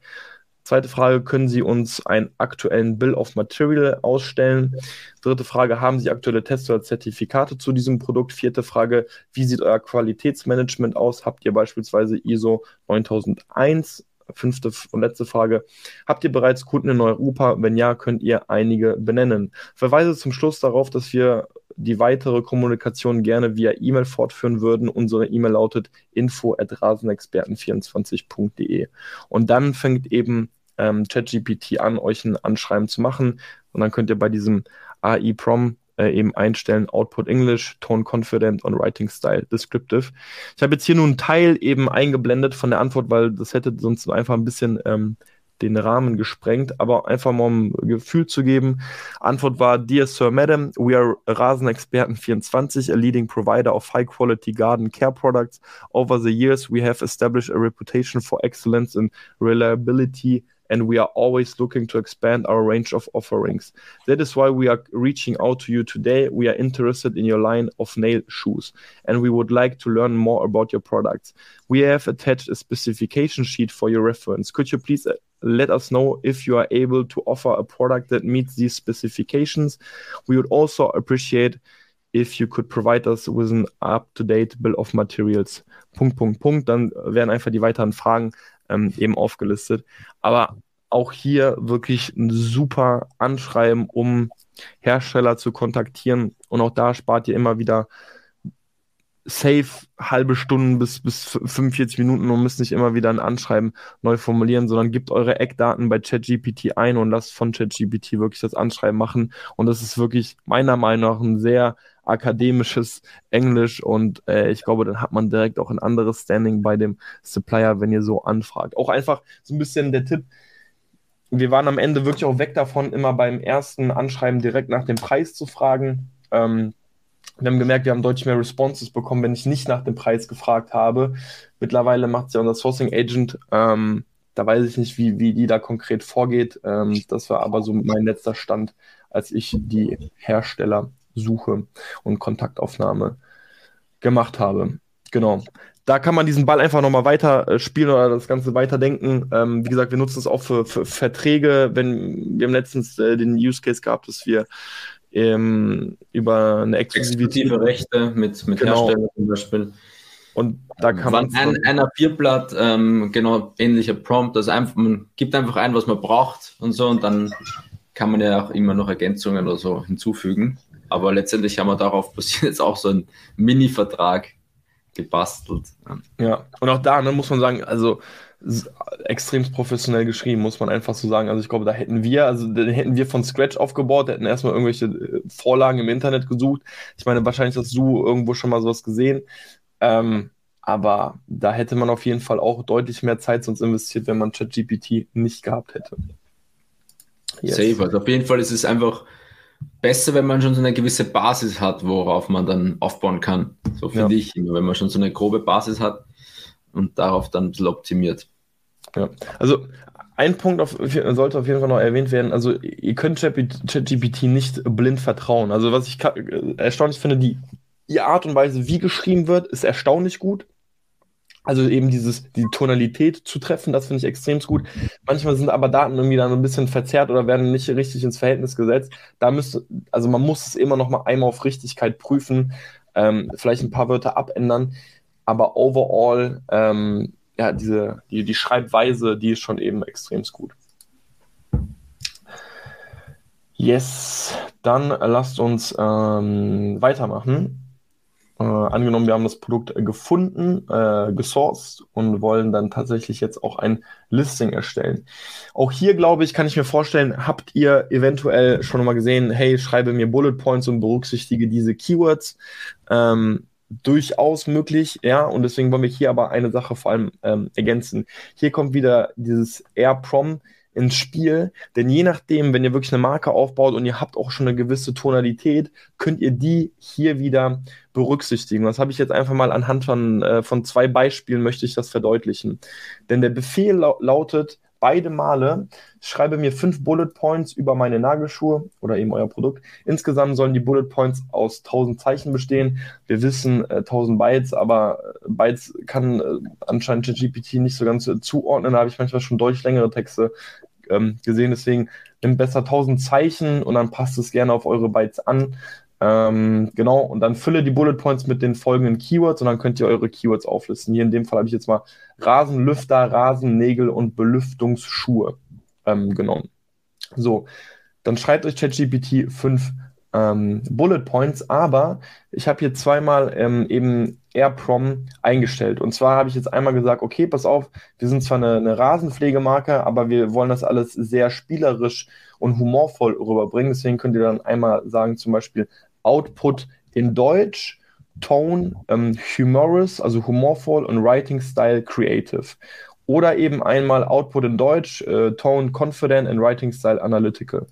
Zweite Frage, können Sie uns einen aktuellen Bill of Material ausstellen? Dritte Frage, haben Sie aktuelle Tests oder Zertifikate zu diesem Produkt? Vierte Frage, wie sieht euer Qualitätsmanagement aus? Habt ihr beispielsweise ISO 9001? Fünfte und letzte Frage, habt ihr bereits Kunden in Europa? Wenn ja, könnt ihr einige benennen. Verweise zum Schluss darauf, dass wir die weitere Kommunikation gerne via E-Mail fortführen würden, unsere E-Mail lautet info@rasenexperten24.de. Und dann fängt eben ähm, ChatGPT an, euch ein Anschreiben zu machen. Und dann könnt ihr bei diesem AI-Prom äh, eben einstellen, Output English, Tone Confident und Writing Style Descriptive. Ich habe jetzt hier nur einen Teil eben eingeblendet von der Antwort, weil das hätte sonst einfach ein bisschen ähm, den Rahmen gesprengt, aber einfach mal um ein Gefühl zu geben. Antwort war, Dear Sir Madam, we are Rasenexperten24, a leading provider of high quality garden care products. Over the years, we have established a reputation for excellence and reliability and we are always looking to expand our range of offerings. That is why we are reaching out to you today. We are interested in your line of nail shoes and we would like to learn more about your products. We have attached a specification sheet for your reference. Could you please uh, let us know if you are able to offer a product that meets these specifications? We would also appreciate if you could provide us with an up-to-date bill of materials. Punkt, Punkt, Punkt. Dann werden einfach die weiteren Fragen ähm, eben aufgelistet. Aber auch hier wirklich ein super Anschreiben, um Hersteller zu kontaktieren. Und auch da spart ihr immer wieder safe halbe Stunden bis, bis 45 Minuten und müsst nicht immer wieder ein Anschreiben neu formulieren, sondern gebt eure Eckdaten bei ChatGPT ein und lasst von ChatGPT wirklich das Anschreiben machen. Und das ist wirklich meiner Meinung nach ein sehr akademisches Englisch und äh, ich glaube, dann hat man direkt auch ein anderes Standing bei dem Supplier, wenn ihr so anfragt. Auch einfach so ein bisschen der Tipp, wir waren am Ende wirklich auch weg davon, immer beim ersten Anschreiben direkt nach dem Preis zu fragen. Ähm, wir haben gemerkt, wir haben deutlich mehr Responses bekommen, wenn ich nicht nach dem Preis gefragt habe. Mittlerweile macht es ja unser Sourcing Agent. Ähm, da weiß ich nicht, wie, wie die da konkret vorgeht. Ähm, das war aber so mein letzter Stand, als ich die Hersteller Suche und Kontaktaufnahme gemacht habe. Genau. Da kann man diesen Ball einfach nochmal weiter äh, spielen oder das Ganze weiterdenken. Ähm, wie gesagt, wir nutzen es auch für, für, Verträge. Wenn wir haben letztens äh, den Use Case gehabt, dass wir ähm, über eine. Exklusive Rechte mit, mit genau. Herstellern zum Beispiel. Und da kann man. Ein, ein A4-Blatt, ähm, genau, ähnlicher Prompt. Also einfach, man gibt einfach ein, was man braucht und so und dann kann man ja auch immer noch Ergänzungen oder so hinzufügen. Aber letztendlich haben wir darauf jetzt auch so einen Mini-Vertrag gebastelt. Ja, und auch da ne, muss man sagen, also extrem professionell geschrieben, muss man einfach so sagen. Also ich glaube, da hätten wir, also den hätten wir von Scratch aufgebaut, hätten erstmal irgendwelche äh, Vorlagen im Internet gesucht. Ich meine, wahrscheinlich hast du irgendwo schon mal sowas gesehen. Ähm, aber da hätte man auf jeden Fall auch deutlich mehr Zeit sonst investiert, wenn man ChatGPT nicht gehabt hätte. Yes. Safe. Also auf jeden Fall ist es einfach besser, wenn man schon so eine gewisse Basis hat, worauf man dann aufbauen kann. So finde ja. ich, wenn man schon so eine grobe Basis hat und darauf dann ein bisschen optimiert. Ja, also ein Punkt auf, sollte auf jeden Fall noch erwähnt werden. Also, ihr könnt ChatGPT nicht blind vertrauen. Also, was ich erstaunlich finde, die, die Art und Weise, wie geschrieben wird, ist erstaunlich gut. Also eben dieses, die Tonalität zu treffen, das finde ich extrem gut. Manchmal sind aber Daten irgendwie dann ein bisschen verzerrt oder werden nicht richtig ins Verhältnis gesetzt. Da müsste, also man muss es immer noch mal einmal auf Richtigkeit prüfen, ähm, vielleicht ein paar Wörter abändern, aber overall, ähm, ja, diese, die, die Schreibweise, die ist schon eben extrem gut. Yes, dann lasst uns ähm, weitermachen. Äh, angenommen, wir haben das Produkt äh, gefunden, äh, gesourced und wollen dann tatsächlich jetzt auch ein Listing erstellen. Auch hier, glaube ich, kann ich mir vorstellen, habt ihr eventuell schon mal gesehen, hey, schreibe mir Bullet Points und berücksichtige diese Keywords. Ähm, durchaus möglich, ja, und deswegen wollen wir hier aber eine Sache vor allem ähm, ergänzen. Hier kommt wieder dieses Air Prom ins Spiel, denn je nachdem, wenn ihr wirklich eine Marke aufbaut und ihr habt auch schon eine gewisse Tonalität, könnt ihr die hier wieder berücksichtigen. Das habe ich jetzt einfach mal anhand von, äh, von zwei Beispielen möchte ich das verdeutlichen. Denn der Befehl la lautet, beide Male schreibe mir fünf Bullet Points über meine Nagelschuhe oder eben euer Produkt. Insgesamt sollen die Bullet Points aus 1000 Zeichen bestehen. Wir wissen äh, 1000 Bytes, aber äh, Bytes kann äh, anscheinend GPT nicht so ganz äh, zuordnen. Da habe ich manchmal schon deutlich längere Texte ähm, gesehen. Deswegen nimmt besser 1000 Zeichen und dann passt es gerne auf eure Bytes an. Ähm, genau, und dann fülle die Bullet Points mit den folgenden Keywords und dann könnt ihr eure Keywords auflisten. Hier in dem Fall habe ich jetzt mal Rasenlüfter, Rasennägel und Belüftungsschuhe ähm, genommen. So, dann schreibt euch ChatGPT fünf ähm, Bullet Points, aber ich habe hier zweimal ähm, eben AirProm eingestellt. Und zwar habe ich jetzt einmal gesagt, okay, pass auf, wir sind zwar eine, eine Rasenpflegemarke, aber wir wollen das alles sehr spielerisch und humorvoll rüberbringen. Deswegen könnt ihr dann einmal sagen, zum Beispiel Output in Deutsch, Tone ähm, humorous, also humorvoll und Writing Style creative. Oder eben einmal Output in Deutsch, äh, Tone confident and Writing Style analytical.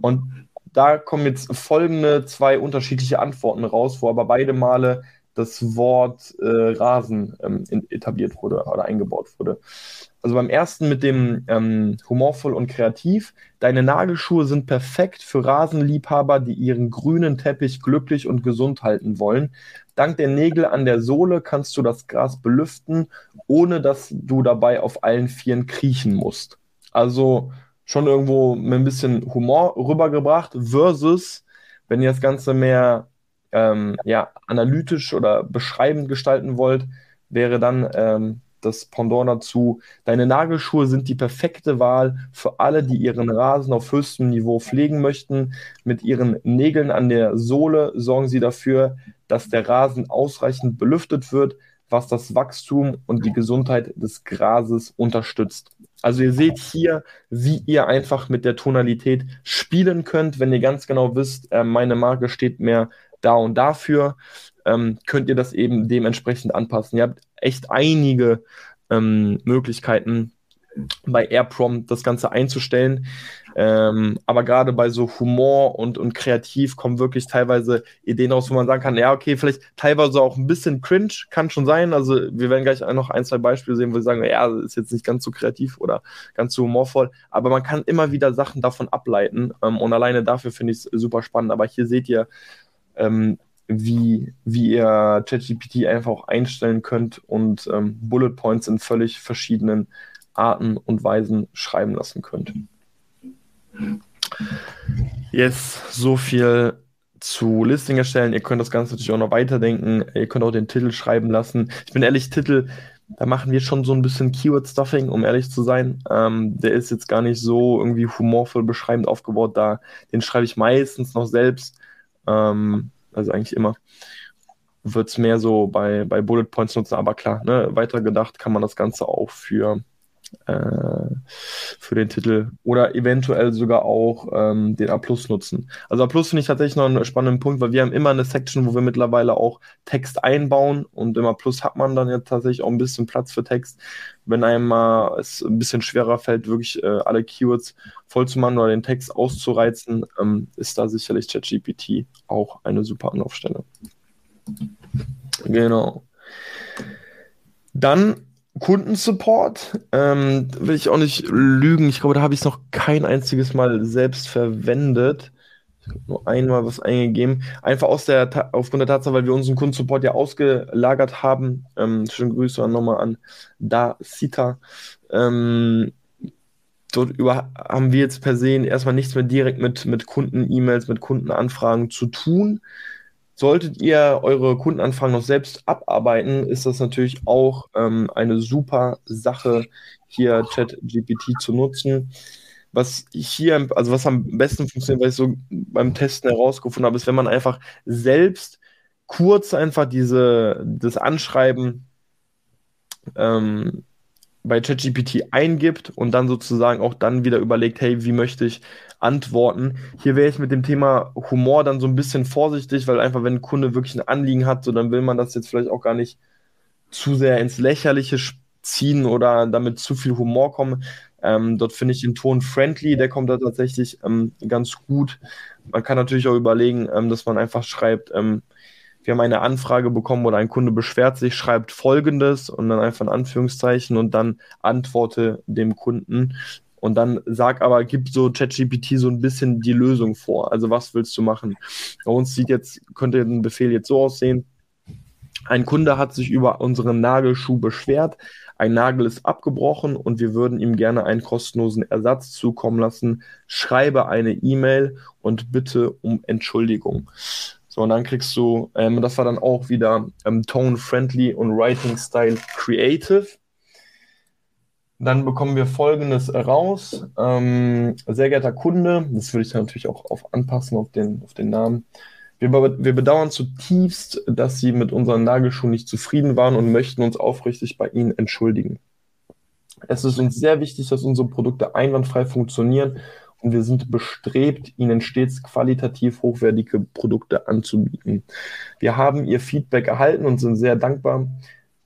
Und da kommen jetzt folgende zwei unterschiedliche Antworten raus, wo aber beide Male das Wort äh, Rasen ähm, etabliert wurde oder eingebaut wurde. Also beim ersten mit dem ähm, humorvoll und kreativ. Deine Nagelschuhe sind perfekt für Rasenliebhaber, die ihren grünen Teppich glücklich und gesund halten wollen. Dank der Nägel an der Sohle kannst du das Gras belüften, ohne dass du dabei auf allen Vieren kriechen musst. Also schon irgendwo mit ein bisschen Humor rübergebracht, versus, wenn ihr das Ganze mehr ähm, ja, analytisch oder beschreibend gestalten wollt, wäre dann ähm, das Pendant dazu, deine Nagelschuhe sind die perfekte Wahl für alle, die ihren Rasen auf höchstem Niveau pflegen möchten. Mit ihren Nägeln an der Sohle sorgen sie dafür, dass der Rasen ausreichend belüftet wird, was das Wachstum und die Gesundheit des Grases unterstützt. Also ihr seht hier, wie ihr einfach mit der Tonalität spielen könnt, wenn ihr ganz genau wisst, äh, meine Marke steht mehr da und dafür, ähm, könnt ihr das eben dementsprechend anpassen. Ihr habt echt einige ähm, Möglichkeiten bei AirPrompt das Ganze einzustellen. Ähm, aber gerade bei so Humor und, und kreativ kommen wirklich teilweise Ideen raus, wo man sagen kann, ja, okay, vielleicht teilweise auch ein bisschen cringe, kann schon sein. Also wir werden gleich noch ein, zwei Beispiele sehen, wo wir sagen, ja, ist jetzt nicht ganz so kreativ oder ganz so humorvoll. Aber man kann immer wieder Sachen davon ableiten. Ähm, und alleine dafür finde ich es super spannend. Aber hier seht ihr, ähm, wie, wie ihr ChatGPT einfach auch einstellen könnt und ähm, Bullet Points in völlig verschiedenen Arten und Weisen schreiben lassen könnt. Yes, so viel zu Listing erstellen. Ihr könnt das Ganze natürlich auch noch weiterdenken. Ihr könnt auch den Titel schreiben lassen. Ich bin ehrlich, Titel, da machen wir schon so ein bisschen Keyword-Stuffing, um ehrlich zu sein. Ähm, der ist jetzt gar nicht so irgendwie humorvoll beschreibend aufgebaut. Da, den schreibe ich meistens noch selbst. Ähm, also eigentlich immer. Wird es mehr so bei, bei Bullet Points nutzen, aber klar, ne, weiter gedacht kann man das Ganze auch für, äh, für den Titel oder eventuell sogar auch ähm, den A Plus nutzen. Also A Plus finde ich tatsächlich noch einen spannenden Punkt, weil wir haben immer eine Section, wo wir mittlerweile auch Text einbauen und im A Plus hat man dann ja tatsächlich auch ein bisschen Platz für Text. Wenn einem mal es ein bisschen schwerer fällt, wirklich äh, alle Keywords voll zu machen oder den Text auszureizen, ähm, ist da sicherlich ChatGPT auch eine super Anlaufstelle. Genau. Dann Kundensupport, ähm, will ich auch nicht lügen. Ich glaube, da habe ich es noch kein einziges Mal selbst verwendet. Nur einmal was eingegeben. Einfach aus der aufgrund der Tatsache, weil wir unseren Kundensupport ja ausgelagert haben. Ähm, schöne Grüße nochmal an Da Sita. Ähm, dort über, haben wir jetzt per se erstmal nichts mehr direkt mit, mit Kunden-E-Mails, mit Kundenanfragen zu tun. Solltet ihr eure Kundenanfragen noch selbst abarbeiten, ist das natürlich auch ähm, eine super Sache, hier ChatGPT zu nutzen. Was hier, also was am besten funktioniert, weil ich so beim Testen herausgefunden habe, ist, wenn man einfach selbst kurz einfach diese, das Anschreiben ähm, bei ChatGPT eingibt und dann sozusagen auch dann wieder überlegt, hey, wie möchte ich antworten. Hier wäre ich mit dem Thema Humor dann so ein bisschen vorsichtig, weil einfach, wenn ein Kunde wirklich ein Anliegen hat, so dann will man das jetzt vielleicht auch gar nicht zu sehr ins Lächerliche ziehen oder damit zu viel Humor kommen. Ähm, dort finde ich den Ton friendly, der kommt da tatsächlich ähm, ganz gut. Man kann natürlich auch überlegen, ähm, dass man einfach schreibt, ähm, wir haben eine Anfrage bekommen oder ein Kunde beschwert sich, schreibt folgendes und dann einfach ein Anführungszeichen und dann antworte dem Kunden. Und dann sag aber, gib so ChatGPT so ein bisschen die Lösung vor. Also was willst du machen? Bei uns sieht jetzt, könnte ein Befehl jetzt so aussehen. Ein Kunde hat sich über unseren Nagelschuh beschwert. Ein Nagel ist abgebrochen und wir würden ihm gerne einen kostenlosen Ersatz zukommen lassen. Schreibe eine E-Mail und bitte um Entschuldigung. So, und dann kriegst du, ähm, das war dann auch wieder ähm, Tone Friendly und Writing Style Creative. Dann bekommen wir folgendes raus. Ähm, sehr geehrter Kunde, das würde ich natürlich auch auf anpassen auf den, auf den Namen. Wir, wir bedauern zutiefst, dass Sie mit unseren Nagelschuhen nicht zufrieden waren und möchten uns aufrichtig bei Ihnen entschuldigen. Es ist uns sehr wichtig, dass unsere Produkte einwandfrei funktionieren und wir sind bestrebt, Ihnen stets qualitativ hochwertige Produkte anzubieten. Wir haben Ihr Feedback erhalten und sind sehr dankbar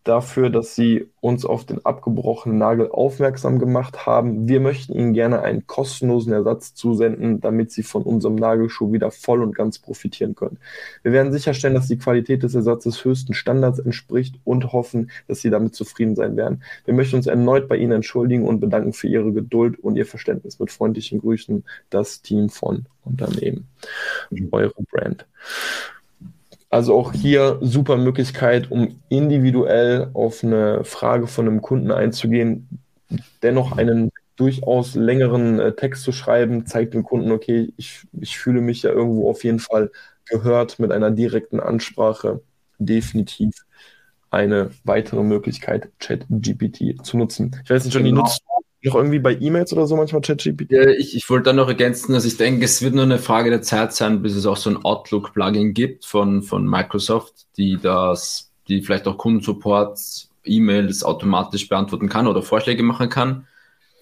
dafür, dass Sie uns auf den abgebrochenen Nagel aufmerksam gemacht haben. Wir möchten Ihnen gerne einen kostenlosen Ersatz zusenden, damit Sie von unserem Nagelschuh wieder voll und ganz profitieren können. Wir werden sicherstellen, dass die Qualität des Ersatzes höchsten Standards entspricht und hoffen, dass Sie damit zufrieden sein werden. Wir möchten uns erneut bei Ihnen entschuldigen und bedanken für Ihre Geduld und Ihr Verständnis. Mit freundlichen Grüßen, das Team von Unternehmen. Eure Brand. Also auch hier super Möglichkeit, um individuell auf eine Frage von einem Kunden einzugehen, dennoch einen durchaus längeren äh, Text zu schreiben, zeigt dem Kunden, okay, ich, ich fühle mich ja irgendwo auf jeden Fall gehört mit einer direkten Ansprache. Definitiv eine weitere Möglichkeit, ChatGPT zu nutzen. Ich weiß nicht, Johnny, genau. nutzt noch irgendwie bei E-Mails oder so manchmal ChatGPT? Ja, ich, ich wollte da noch ergänzen, dass ich denke, es wird nur eine Frage der Zeit sein, bis es auch so ein Outlook-Plugin gibt von, von Microsoft, die das, die vielleicht auch Kundensupport, E-Mails automatisch beantworten kann oder Vorschläge machen kann.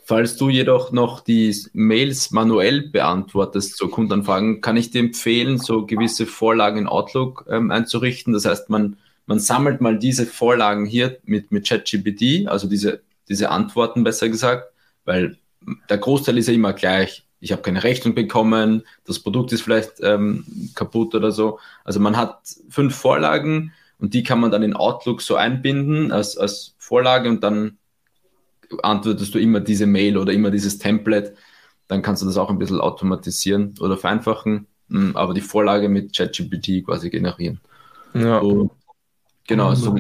Falls du jedoch noch die Mails manuell beantwortest, so Kundenanfragen, kann ich dir empfehlen, so gewisse Vorlagen in Outlook ähm, einzurichten. Das heißt, man, man sammelt mal diese Vorlagen hier mit, mit ChatGPT, also diese diese Antworten besser gesagt, weil der Großteil ist ja immer gleich. Ich habe keine Rechnung bekommen, das Produkt ist vielleicht ähm, kaputt oder so. Also man hat fünf Vorlagen und die kann man dann in Outlook so einbinden als, als Vorlage und dann antwortest du immer diese Mail oder immer dieses Template. Dann kannst du das auch ein bisschen automatisieren oder vereinfachen, hm, aber die Vorlage mit ChatGPT quasi generieren. Ja. So, genau, so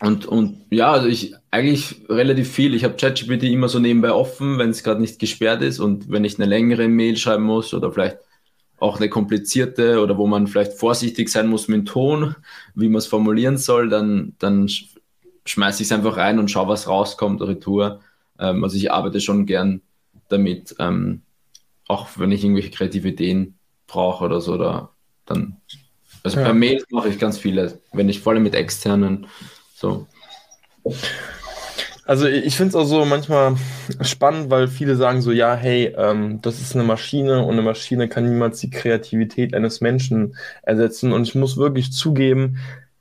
und, und ja, also ich eigentlich relativ viel. Ich habe ChatGPT immer so nebenbei offen, wenn es gerade nicht gesperrt ist und wenn ich eine längere Mail schreiben muss oder vielleicht auch eine komplizierte oder wo man vielleicht vorsichtig sein muss mit dem Ton, wie man es formulieren soll, dann, dann schmeiße ich es einfach rein und schaue, was rauskommt, Retour. Ähm, also ich arbeite schon gern damit, ähm, auch wenn ich irgendwelche kreative Ideen brauche oder so, oder dann. Also ja. bei Mails mache ich ganz viele, wenn ich vor allem mit externen so. Also ich finde es auch so manchmal spannend, weil viele sagen so, ja, hey, ähm, das ist eine Maschine und eine Maschine kann niemals die Kreativität eines Menschen ersetzen. Und ich muss wirklich zugeben,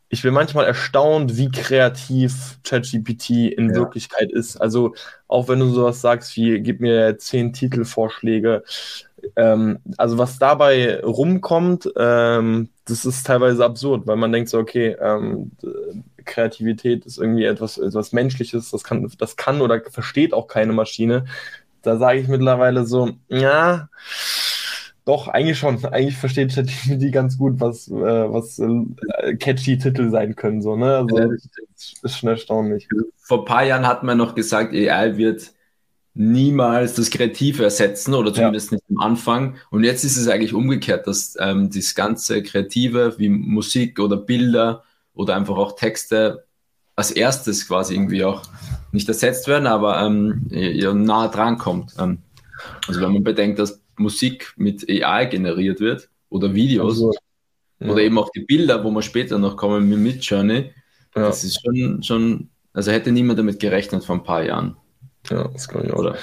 ich bin manchmal erstaunt, wie kreativ ChatGPT in ja. Wirklichkeit ist. Also auch wenn du sowas sagst wie, gib mir zehn Titelvorschläge, ähm, also was dabei rumkommt, ähm, das ist teilweise absurd, weil man denkt so, okay, ähm, Kreativität ist irgendwie etwas, etwas Menschliches, das kann, das kann oder versteht auch keine Maschine. Da sage ich mittlerweile so, ja, doch, eigentlich schon. Eigentlich versteht ChatGPT ganz gut, was, äh, was äh, catchy Titel sein können. So, ne? Also, ja, ist schon erstaunlich. Vor ein paar Jahren hat man noch gesagt, AI wird niemals das Kreative ersetzen oder zumindest ja. nicht am Anfang. Und jetzt ist es eigentlich umgekehrt, dass ähm, das ganze Kreative wie Musik oder Bilder oder einfach auch Texte als erstes quasi irgendwie auch nicht ersetzt werden, aber ähm, ja, nahe dran kommt. Ähm, also wenn man bedenkt, dass Musik mit AI generiert wird oder Videos also, ja. oder eben auch die Bilder, wo wir später noch kommen mit Midjourney, ja. das ist schon, schon, also hätte niemand damit gerechnet vor ein paar Jahren. Ja, das kann ich auch. Oder.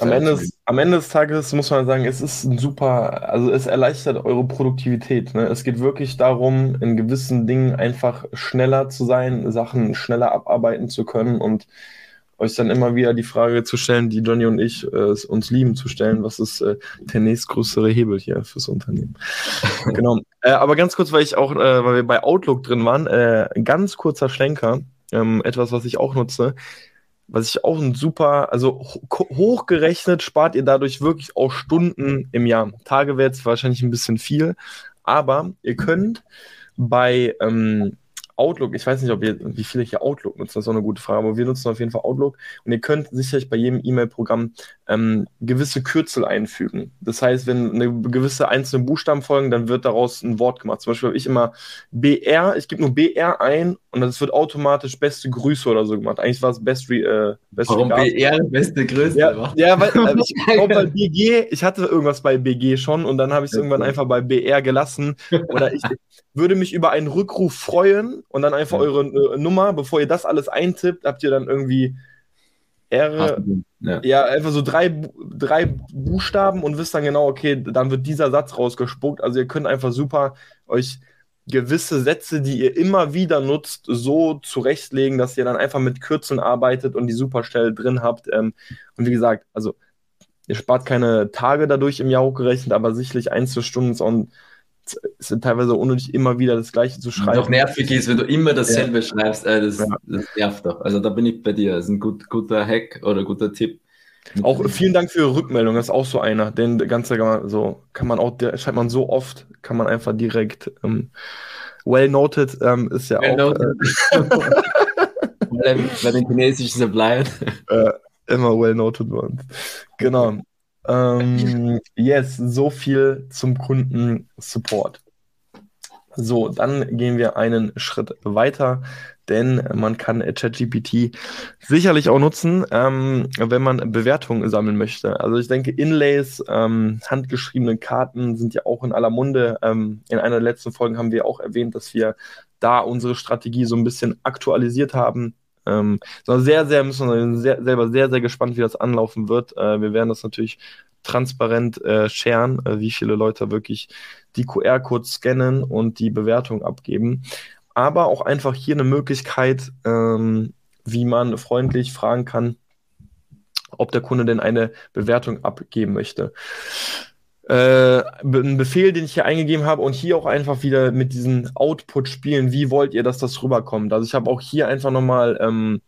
Am Ende, am Ende des Tages muss man sagen, es ist ein super, also es erleichtert eure Produktivität. Ne? Es geht wirklich darum, in gewissen Dingen einfach schneller zu sein, Sachen schneller abarbeiten zu können und euch dann immer wieder die Frage zu stellen, die Johnny und ich äh, uns lieben zu stellen, was ist äh, der nächstgrößere Hebel hier fürs Unternehmen? genau. Äh, aber ganz kurz, weil ich auch, äh, weil wir bei Outlook drin waren, äh, ganz kurzer Schlenker, ähm, etwas, was ich auch nutze was ich auch ein super, also hochgerechnet spart ihr dadurch wirklich auch Stunden im Jahr. Tage wäre jetzt wahrscheinlich ein bisschen viel, aber ihr könnt bei ähm, Outlook, ich weiß nicht, ob ihr, wie viele hier Outlook nutzen, das ist auch eine gute Frage, aber wir nutzen auf jeden Fall Outlook und ihr könnt sicherlich bei jedem E-Mail-Programm ähm, gewisse Kürzel einfügen. Das heißt, wenn eine gewisse einzelne Buchstaben folgen, dann wird daraus ein Wort gemacht. Zum Beispiel habe ich immer BR, ich gebe nur BR ein und das wird automatisch beste Grüße oder so gemacht. Eigentlich war es best, äh, best Warum Regards. BR beste Grüße? Ja, ja weil äh, ich glaube bei BG, ich hatte irgendwas bei BG schon und dann habe ich es irgendwann einfach bei BR gelassen oder ich würde mich über einen Rückruf freuen und dann einfach ja. eure äh, Nummer, bevor ihr das alles eintippt, habt ihr dann irgendwie R, ja. ja. einfach so drei, drei Buchstaben und wisst dann genau, okay, dann wird dieser Satz rausgespuckt. Also ihr könnt einfach super euch gewisse Sätze, die ihr immer wieder nutzt, so zurechtlegen, dass ihr dann einfach mit Kürzeln arbeitet und die Superstelle drin habt. Ähm, und wie gesagt, also ihr spart keine Tage dadurch im Jahr hochgerechnet, aber sicherlich Einzelstunden ist auch ein es sind teilweise unnötig, immer wieder das Gleiche zu schreiben. Doch nervig ist, wenn du immer dasselbe ja. schreibst, äh, das, ja. das, nervt doch. Also da bin ich bei dir. Das ist ein gut, guter Hack oder guter Tipp. Auch vielen Dank für Ihre Rückmeldung, das ist auch so einer. Den ganze so kann man auch, der schreibt man so oft, kann man einfach direkt ähm, well noted ähm, ist ja well auch. Äh, bei den chinesischen Suppliern. Äh, immer well noted bei uns. Genau. Ähm, yes, so viel zum Kundensupport. So, dann gehen wir einen Schritt weiter, denn man kann ChatGPT sicherlich auch nutzen, ähm, wenn man Bewertungen sammeln möchte. Also ich denke, Inlays, ähm, handgeschriebene Karten sind ja auch in aller Munde. Ähm, in einer der letzten Folgen haben wir auch erwähnt, dass wir da unsere Strategie so ein bisschen aktualisiert haben. Ähm, sehr, sehr, müssen wir sehr, selber sehr, sehr gespannt, wie das anlaufen wird. Äh, wir werden das natürlich transparent äh, sharen, äh, wie viele Leute wirklich die QR-Codes scannen und die Bewertung abgeben. Aber auch einfach hier eine Möglichkeit, ähm, wie man freundlich fragen kann, ob der Kunde denn eine Bewertung abgeben möchte äh, ein Befehl, den ich hier eingegeben habe und hier auch einfach wieder mit diesen Output spielen. Wie wollt ihr, dass das rüberkommt? Also ich habe auch hier einfach nochmal ähm,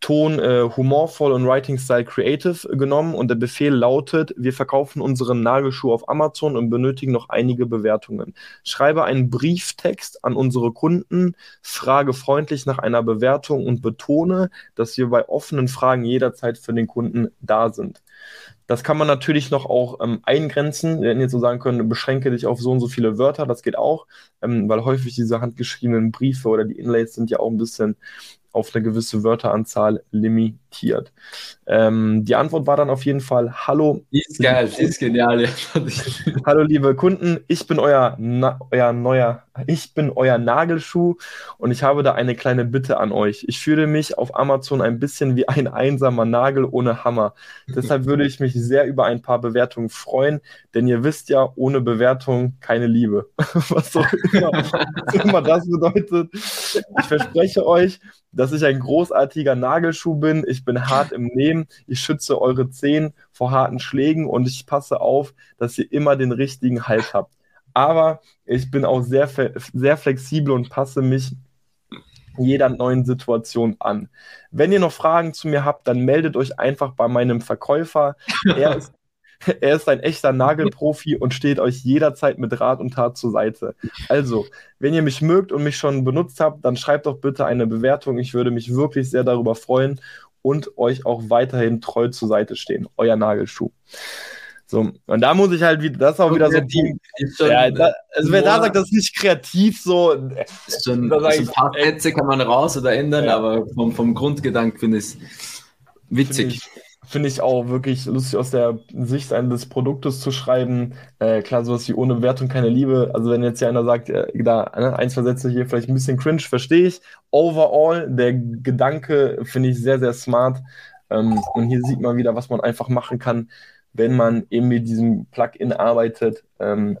Ton äh, humorvoll und Writing Style Creative genommen und der Befehl lautet, wir verkaufen unseren Nagelschuh auf Amazon und benötigen noch einige Bewertungen. Schreibe einen Brieftext an unsere Kunden, frage freundlich nach einer Bewertung und betone, dass wir bei offenen Fragen jederzeit für den Kunden da sind. Das kann man natürlich noch auch ähm, eingrenzen. Wir hätten jetzt so sagen können, beschränke dich auf so und so viele Wörter, das geht auch, ähm, weil häufig diese handgeschriebenen Briefe oder die Inlays sind ja auch ein bisschen auf eine gewisse Wörteranzahl limitiert. Ähm, die Antwort war dann auf jeden Fall: Hallo. Die ist geil, die ist genial. Hallo, liebe Kunden, ich bin euer, Na euer neuer, ich bin euer Nagelschuh und ich habe da eine kleine Bitte an euch. Ich fühle mich auf Amazon ein bisschen wie ein einsamer Nagel ohne Hammer. Deshalb würde ich mich sehr über ein paar Bewertungen freuen, denn ihr wisst ja, ohne Bewertung keine Liebe. Was so immer, immer das bedeutet. Ich verspreche euch, dass ich ein großartiger Nagelschuh bin. Ich bin hart im Nehmen. Ich schütze eure Zehen vor harten Schlägen und ich passe auf, dass ihr immer den richtigen Halt habt. Aber ich bin auch sehr, sehr flexibel und passe mich jeder neuen Situation an. Wenn ihr noch Fragen zu mir habt, dann meldet euch einfach bei meinem Verkäufer. Er ist er ist ein echter Nagelprofi und steht euch jederzeit mit Rat und Tat zur Seite. Also, wenn ihr mich mögt und mich schon benutzt habt, dann schreibt doch bitte eine Bewertung. Ich würde mich wirklich sehr darüber freuen und euch auch weiterhin treu zur Seite stehen. Euer Nagelschuh. So, und da muss ich halt wieder, das ist auch wieder so. Schon, ja, da, also wer da sagt, das ist nicht kreativ, so. Ist schon, also ein paar Sätze kann man raus oder ändern, ja. aber vom, vom Grundgedanken finde ich es witzig. Find ich, Finde ich auch wirklich lustig aus der Sicht eines Produktes zu schreiben. Äh, klar, sowas wie ohne Wertung keine Liebe. Also wenn jetzt hier einer sagt, äh, da ne, ein, zwei Sätze hier vielleicht ein bisschen cringe, verstehe ich. Overall, der Gedanke finde ich sehr, sehr smart. Ähm, und hier sieht man wieder, was man einfach machen kann, wenn man eben mit diesem Plugin arbeitet. Ähm,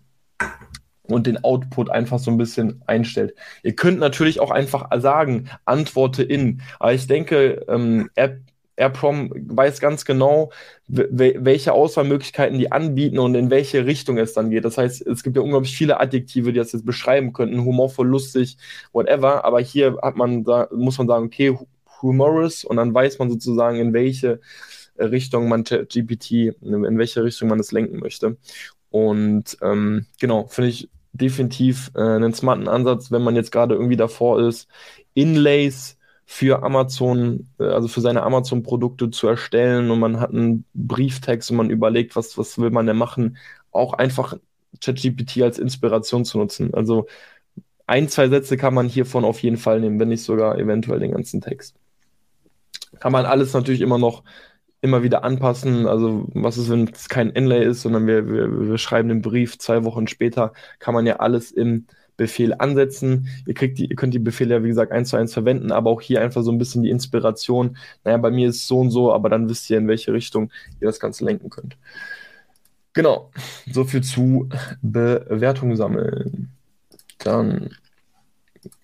und den Output einfach so ein bisschen einstellt. Ihr könnt natürlich auch einfach sagen, antworte in. Aber ich denke, ähm, App AirProm weiß ganz genau, welche Auswahlmöglichkeiten die anbieten und in welche Richtung es dann geht. Das heißt, es gibt ja unglaublich viele Adjektive, die das jetzt beschreiben könnten, humorvoll, lustig, whatever. Aber hier hat man, muss man sagen, okay, humorous und dann weiß man sozusagen, in welche Richtung man GPT, in welche Richtung man es lenken möchte. Und ähm, genau, finde ich definitiv äh, einen smarten Ansatz, wenn man jetzt gerade irgendwie davor ist, Inlays für Amazon, äh, also für seine Amazon-Produkte zu erstellen und man hat einen Brieftext und man überlegt, was, was will man denn machen, auch einfach ChatGPT als Inspiration zu nutzen. Also ein, zwei Sätze kann man hiervon auf jeden Fall nehmen, wenn nicht sogar eventuell den ganzen Text. Kann man alles natürlich immer noch immer wieder anpassen. Also was ist, wenn es kein Inlay ist, sondern wir, wir, wir schreiben den Brief zwei Wochen später, kann man ja alles im Befehl ansetzen. Ihr, kriegt die, ihr könnt die Befehle ja, wie gesagt, eins zu eins verwenden, aber auch hier einfach so ein bisschen die Inspiration. Naja, bei mir ist es so und so, aber dann wisst ihr, in welche Richtung ihr das Ganze lenken könnt. Genau, so viel zu Bewertung sammeln. Dann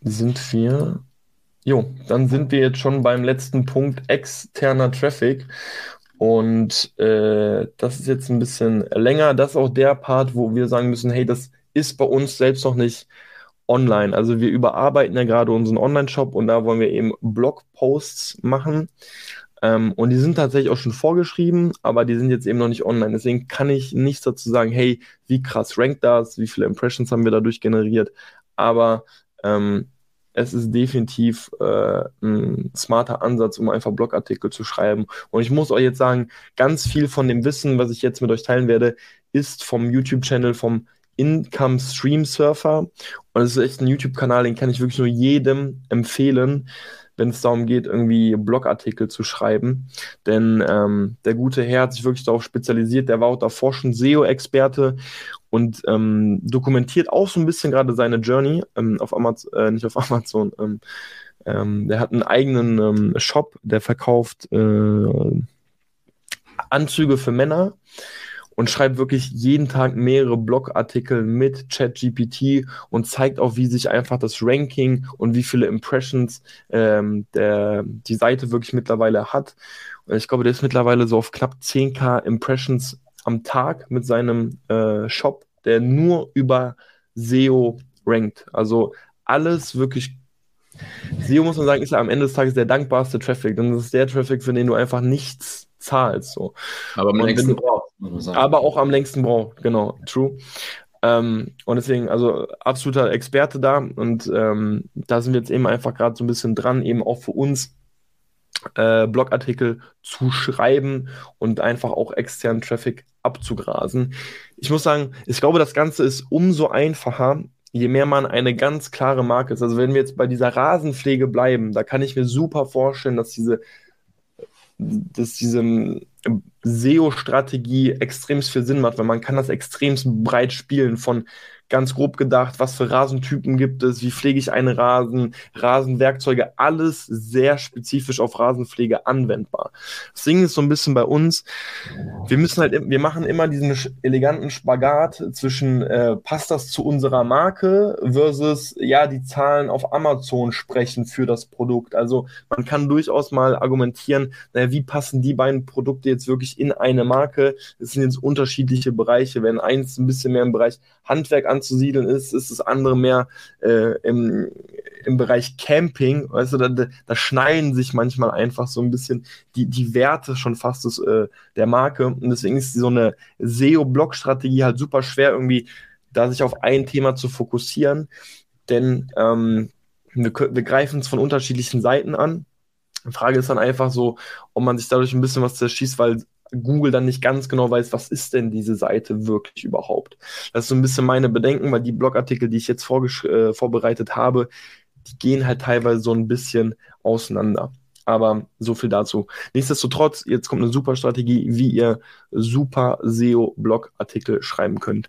sind wir, jo, dann sind wir jetzt schon beim letzten Punkt externer Traffic. Und äh, das ist jetzt ein bisschen länger. Das ist auch der Part, wo wir sagen müssen, hey, das ist bei uns selbst noch nicht online. Also wir überarbeiten ja gerade unseren Online-Shop und da wollen wir eben Blogposts machen. Ähm, und die sind tatsächlich auch schon vorgeschrieben, aber die sind jetzt eben noch nicht online. Deswegen kann ich nichts dazu sagen, hey, wie krass rankt das, wie viele Impressions haben wir dadurch generiert. Aber ähm, es ist definitiv äh, ein smarter Ansatz, um einfach Blogartikel zu schreiben. Und ich muss euch jetzt sagen, ganz viel von dem Wissen, was ich jetzt mit euch teilen werde, ist vom YouTube-Channel vom Income Stream Surfer. Und das ist echt ein YouTube-Kanal, den kann ich wirklich nur jedem empfehlen, wenn es darum geht, irgendwie Blogartikel zu schreiben. Denn ähm, der gute Herr hat sich wirklich darauf spezialisiert. Der war auch davor schon SEO-Experte und ähm, dokumentiert auch so ein bisschen gerade seine Journey ähm, auf Amazon, äh, nicht auf Amazon. Ähm, ähm, der hat einen eigenen ähm, Shop, der verkauft äh, Anzüge für Männer und schreibt wirklich jeden Tag mehrere Blogartikel mit ChatGPT und zeigt auch, wie sich einfach das Ranking und wie viele Impressions ähm, der, die Seite wirklich mittlerweile hat. Und ich glaube, der ist mittlerweile so auf knapp 10k Impressions am Tag mit seinem äh, Shop, der nur über SEO rankt. Also alles wirklich. SEO muss man sagen, ist ja am Ende des Tages der dankbarste Traffic. Denn das ist der Traffic, für den du einfach nichts zahlst. So. Aber man sagen. Aber auch am längsten braucht, genau, true. Ähm, und deswegen, also absoluter Experte da. Und ähm, da sind wir jetzt eben einfach gerade so ein bisschen dran, eben auch für uns äh, Blogartikel zu schreiben und einfach auch externen Traffic abzugrasen. Ich muss sagen, ich glaube, das Ganze ist umso einfacher, je mehr man eine ganz klare Marke ist. Also wenn wir jetzt bei dieser Rasenpflege bleiben, da kann ich mir super vorstellen, dass diese, dass diese SEO-Strategie extremst viel Sinn macht, weil man kann das extremst breit spielen von ganz grob gedacht, was für Rasentypen gibt es, wie pflege ich einen Rasen, Rasenwerkzeuge, alles sehr spezifisch auf Rasenpflege anwendbar. Das Ding ist so ein bisschen bei uns, wir müssen halt, wir machen immer diesen eleganten Spagat zwischen, äh, passt das zu unserer Marke versus, ja, die Zahlen auf Amazon sprechen für das Produkt. Also man kann durchaus mal argumentieren, naja, wie passen die beiden Produkte jetzt wirklich in eine Marke? Es sind jetzt unterschiedliche Bereiche, wenn eins ein bisschen mehr im Bereich Handwerk an anzusiedeln ist, ist das andere mehr äh, im, im Bereich Camping. Weißt du, da, da schneiden sich manchmal einfach so ein bisschen die, die Werte schon fast des, äh, der Marke. Und deswegen ist so eine SEO-Blog-Strategie halt super schwer, irgendwie da sich auf ein Thema zu fokussieren. Denn ähm, wir, wir greifen es von unterschiedlichen Seiten an. Die Frage ist dann einfach so, ob man sich dadurch ein bisschen was zerschießt, weil Google dann nicht ganz genau weiß, was ist denn diese Seite wirklich überhaupt. Das ist so ein bisschen meine Bedenken, weil die Blogartikel, die ich jetzt äh, vorbereitet habe, die gehen halt teilweise so ein bisschen auseinander. Aber so viel dazu. Nichtsdestotrotz, jetzt kommt eine super Strategie, wie ihr super SEO-Blogartikel schreiben könnt.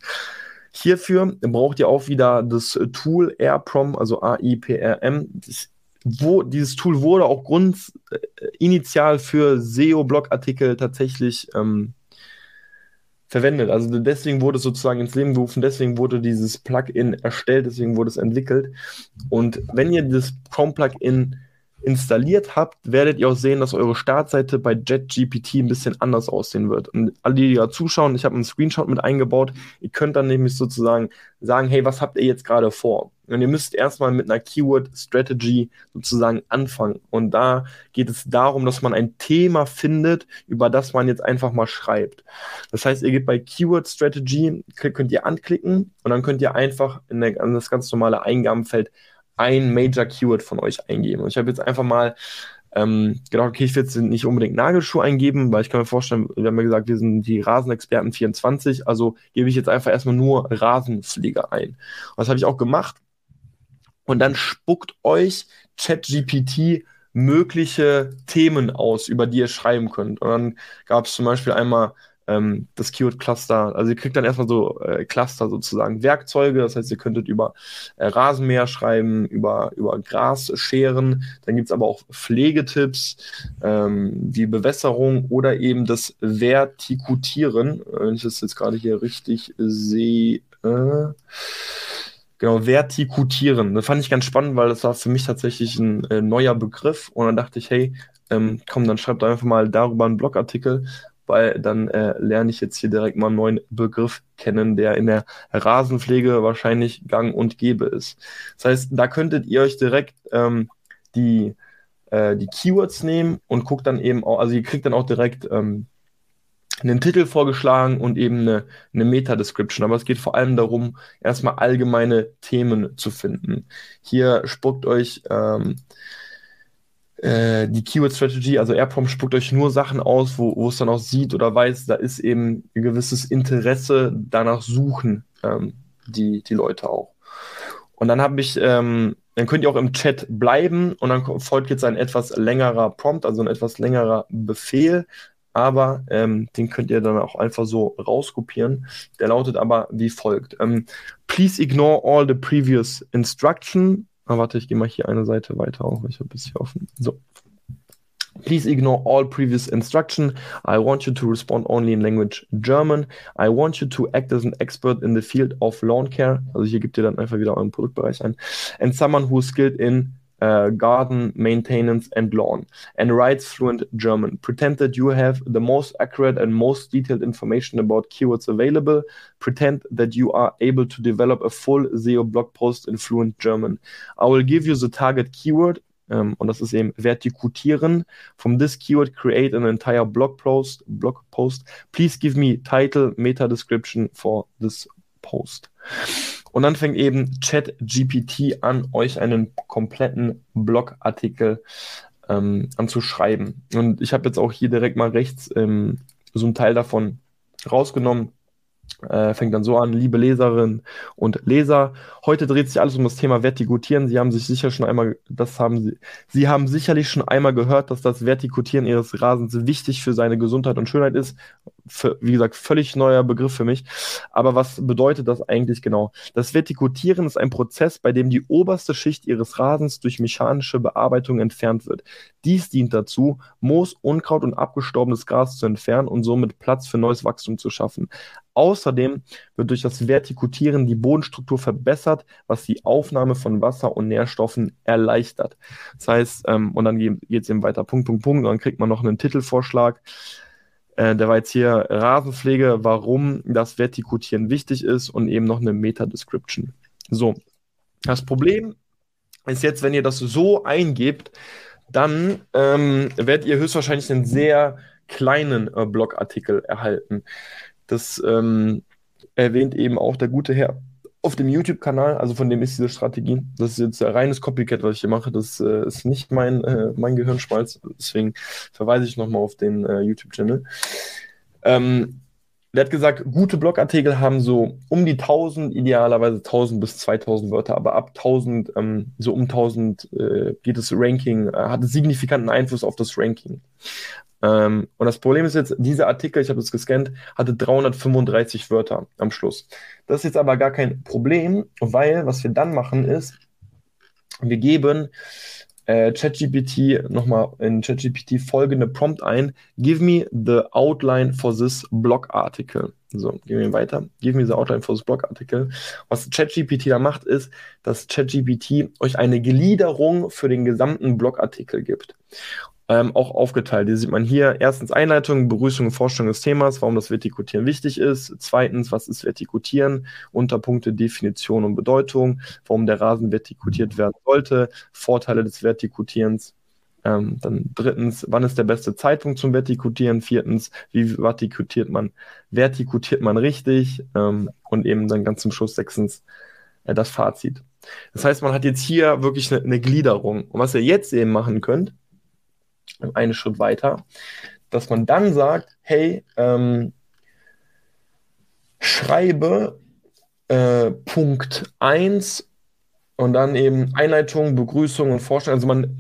Hierfür braucht ihr auch wieder das Tool AirProm, also A-I-P-R-M. Das wo dieses Tool wurde auch Grund äh, initial für SEO-Blogartikel tatsächlich ähm, verwendet. Also deswegen wurde es sozusagen ins Leben gerufen, deswegen wurde dieses Plugin erstellt, deswegen wurde es entwickelt. Und wenn ihr das Chrome-Plugin installiert habt, werdet ihr auch sehen, dass eure Startseite bei JetGPT ein bisschen anders aussehen wird. Und alle, die da zuschauen, ich habe einen Screenshot mit eingebaut. Ihr könnt dann nämlich sozusagen sagen, hey, was habt ihr jetzt gerade vor? Und ihr müsst erstmal mit einer Keyword Strategy sozusagen anfangen. Und da geht es darum, dass man ein Thema findet, über das man jetzt einfach mal schreibt. Das heißt, ihr geht bei Keyword Strategy, könnt ihr anklicken und dann könnt ihr einfach in, der, in das ganz normale Eingabenfeld ein Major Keyword von euch eingeben. Und ich habe jetzt einfach mal ähm, genau, okay, ich will jetzt nicht unbedingt Nagelschuh eingeben, weil ich kann mir vorstellen, wir haben ja gesagt, wir sind die Rasenexperten 24, also gebe ich jetzt einfach erstmal nur Rasenpflege ein. Und das habe ich auch gemacht. Und dann spuckt euch ChatGPT mögliche Themen aus, über die ihr schreiben könnt. Und dann gab es zum Beispiel einmal ähm, das Keyword-Cluster. Also ihr kriegt dann erstmal so äh, Cluster sozusagen, Werkzeuge, das heißt, ihr könntet über äh, Rasenmäher schreiben, über, über Gras scheren. Dann gibt es aber auch Pflegetipps, ähm, wie Bewässerung oder eben das Vertikutieren. Wenn ich das jetzt gerade hier richtig sehe. Genau, vertikutieren. Das fand ich ganz spannend, weil das war für mich tatsächlich ein äh, neuer Begriff. Und dann dachte ich, hey, ähm, komm, dann schreibt einfach mal darüber einen Blogartikel, weil dann äh, lerne ich jetzt hier direkt mal einen neuen Begriff kennen, der in der Rasenpflege wahrscheinlich gang und gäbe ist. Das heißt, da könntet ihr euch direkt ähm, die, äh, die Keywords nehmen und guckt dann eben auch, also ihr kriegt dann auch direkt ähm, einen Titel vorgeschlagen und eben eine, eine Meta-Description. Aber es geht vor allem darum, erstmal allgemeine Themen zu finden. Hier spuckt euch ähm, äh, die Keyword Strategy, also AirPrompt spuckt euch nur Sachen aus, wo, wo es dann auch sieht oder weiß, da ist eben ein gewisses Interesse, danach suchen ähm, die, die Leute auch. Und dann habe ich, ähm, dann könnt ihr auch im Chat bleiben und dann folgt jetzt ein etwas längerer Prompt, also ein etwas längerer Befehl, aber ähm, den könnt ihr dann auch einfach so rauskopieren. Der lautet aber wie folgt. Ähm, Please ignore all the previous instruction Ah, warte, ich gehe mal hier eine Seite weiter auf. Ich habe es hier offen. So. Please ignore all previous instruction. I want you to respond only in language German. I want you to act as an expert in the field of lawn care. Also hier gebt ihr dann einfach wieder euren Produktbereich ein. And someone who is skilled in uh, garden maintenance and lawn and writes fluent German. Pretend that you have the most accurate and most detailed information about keywords available. Pretend that you are able to develop a full SEO blog post in fluent German. I will give you the target keyword. Um, und das ist eben vertikutieren. From this keyword, create an entire blog post. Blog post. Please give me title, meta description for this post. Und dann fängt eben ChatGPT an, euch einen kompletten Blogartikel ähm, an zu schreiben. Und ich habe jetzt auch hier direkt mal rechts ähm, so einen Teil davon rausgenommen. Äh, fängt dann so an, liebe Leserinnen und Leser. Heute dreht sich alles um das Thema Vertikutieren. Sie haben sich sicher schon einmal, das haben Sie, Sie haben sicherlich schon einmal gehört, dass das Vertikutieren Ihres Rasens wichtig für seine Gesundheit und Schönheit ist wie gesagt, völlig neuer Begriff für mich. Aber was bedeutet das eigentlich genau? Das Vertikutieren ist ein Prozess, bei dem die oberste Schicht ihres Rasens durch mechanische Bearbeitung entfernt wird. Dies dient dazu, Moos, Unkraut und abgestorbenes Gras zu entfernen und somit Platz für neues Wachstum zu schaffen. Außerdem wird durch das Vertikutieren die Bodenstruktur verbessert, was die Aufnahme von Wasser und Nährstoffen erleichtert. Das heißt, ähm, und dann geht es eben weiter, Punkt, Punkt, Punkt, dann kriegt man noch einen Titelvorschlag. Äh, der war jetzt hier Rasenpflege, warum das Vertikutieren wichtig ist und eben noch eine Meta-Description. So, das Problem ist jetzt, wenn ihr das so eingebt, dann ähm, werdet ihr höchstwahrscheinlich einen sehr kleinen äh, Blogartikel erhalten. Das ähm, erwähnt eben auch der gute Herr auf dem YouTube-Kanal, also von dem ist diese Strategie. Das ist jetzt ein reines Copycat, was ich hier mache. Das äh, ist nicht mein, äh, mein Gehirnschmalz. Deswegen verweise ich nochmal auf den äh, YouTube-Channel. Ähm, der hat gesagt, gute Blogartikel haben so um die 1000, idealerweise 1000 bis 2000 Wörter, aber ab 1000, ähm, so um 1000 äh, geht das Ranking, äh, hat signifikanten Einfluss auf das Ranking. Ähm, und das Problem ist jetzt, dieser Artikel, ich habe es gescannt, hatte 335 Wörter am Schluss. Das ist jetzt aber gar kein Problem, weil was wir dann machen ist, wir geben äh, ChatGPT nochmal in ChatGPT folgende Prompt ein: Give me the outline for this blog article. So, gehen wir weiter. Give me the outline for this blog article. Was ChatGPT da macht, ist, dass ChatGPT euch eine Gliederung für den gesamten Blogartikel gibt. Ähm, auch aufgeteilt. Hier sieht man hier erstens Einleitung, Begrüßung und Vorstellung des Themas, warum das Vertikutieren wichtig ist. Zweitens, was ist Vertikutieren? Unterpunkte, Definition und Bedeutung, warum der Rasen vertikutiert werden sollte, Vorteile des Vertikutierens. Ähm, dann drittens, wann ist der beste Zeitpunkt zum Vertikutieren? Viertens, wie vertikutiert man? Vertikutiert man richtig? Ähm, und eben dann ganz zum Schluss sechstens äh, das Fazit. Das heißt, man hat jetzt hier wirklich eine, eine Gliederung. Und was ihr jetzt eben machen könnt, einen Schritt weiter, dass man dann sagt, hey, ähm, schreibe äh, Punkt 1 und dann eben Einleitung, Begrüßung und Vorstellung. Also man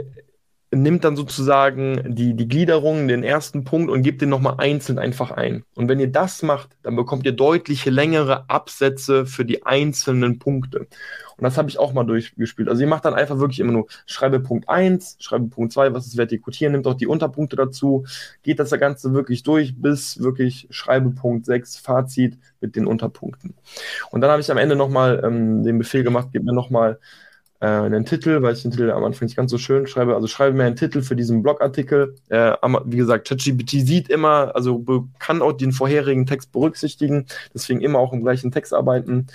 nimmt dann sozusagen die, die Gliederung, den ersten Punkt und gibt den nochmal einzeln einfach ein. Und wenn ihr das macht, dann bekommt ihr deutliche längere Absätze für die einzelnen Punkte. Und das habe ich auch mal durchgespielt. Also ihr macht dann einfach wirklich immer nur, schreibe Punkt 1, schreibe Punkt 2, was ist Vertikutieren, nimmt auch die Unterpunkte dazu, geht das Ganze wirklich durch bis wirklich schreibe Punkt 6, Fazit mit den Unterpunkten. Und dann habe ich am Ende nochmal ähm, den Befehl gemacht, gib mir nochmal äh, einen Titel, weil ich den Titel am Anfang nicht ganz so schön schreibe. Also schreibe mir einen Titel für diesen Blogartikel. Äh, wie gesagt, ChatGPT sieht immer, also kann auch den vorherigen Text berücksichtigen, deswegen immer auch im gleichen Text arbeiten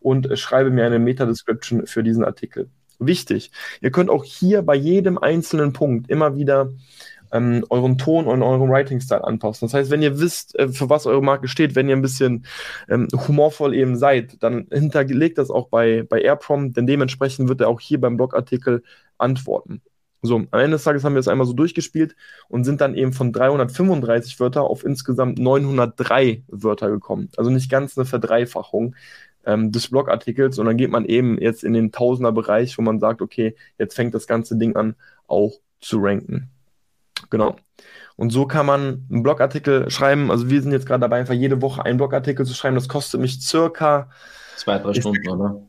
und äh, schreibe mir eine Meta-Description für diesen Artikel. Wichtig, ihr könnt auch hier bei jedem einzelnen Punkt immer wieder ähm, euren Ton und euren Writing-Style anpassen. Das heißt, wenn ihr wisst, äh, für was eure Marke steht, wenn ihr ein bisschen ähm, humorvoll eben seid, dann hinterlegt das auch bei, bei AirProm, denn dementsprechend wird er auch hier beim Blogartikel antworten. So, am Ende des Tages haben wir es einmal so durchgespielt und sind dann eben von 335 Wörter auf insgesamt 903 Wörter gekommen. Also nicht ganz eine Verdreifachung ähm, des Blogartikels und dann geht man eben jetzt in den Tausender-Bereich, wo man sagt, okay, jetzt fängt das ganze Ding an, auch zu ranken. Genau. Und so kann man einen Blogartikel schreiben. Also wir sind jetzt gerade dabei, einfach jede Woche einen Blogartikel zu schreiben. Das kostet mich circa zwei, drei Stunden, oder?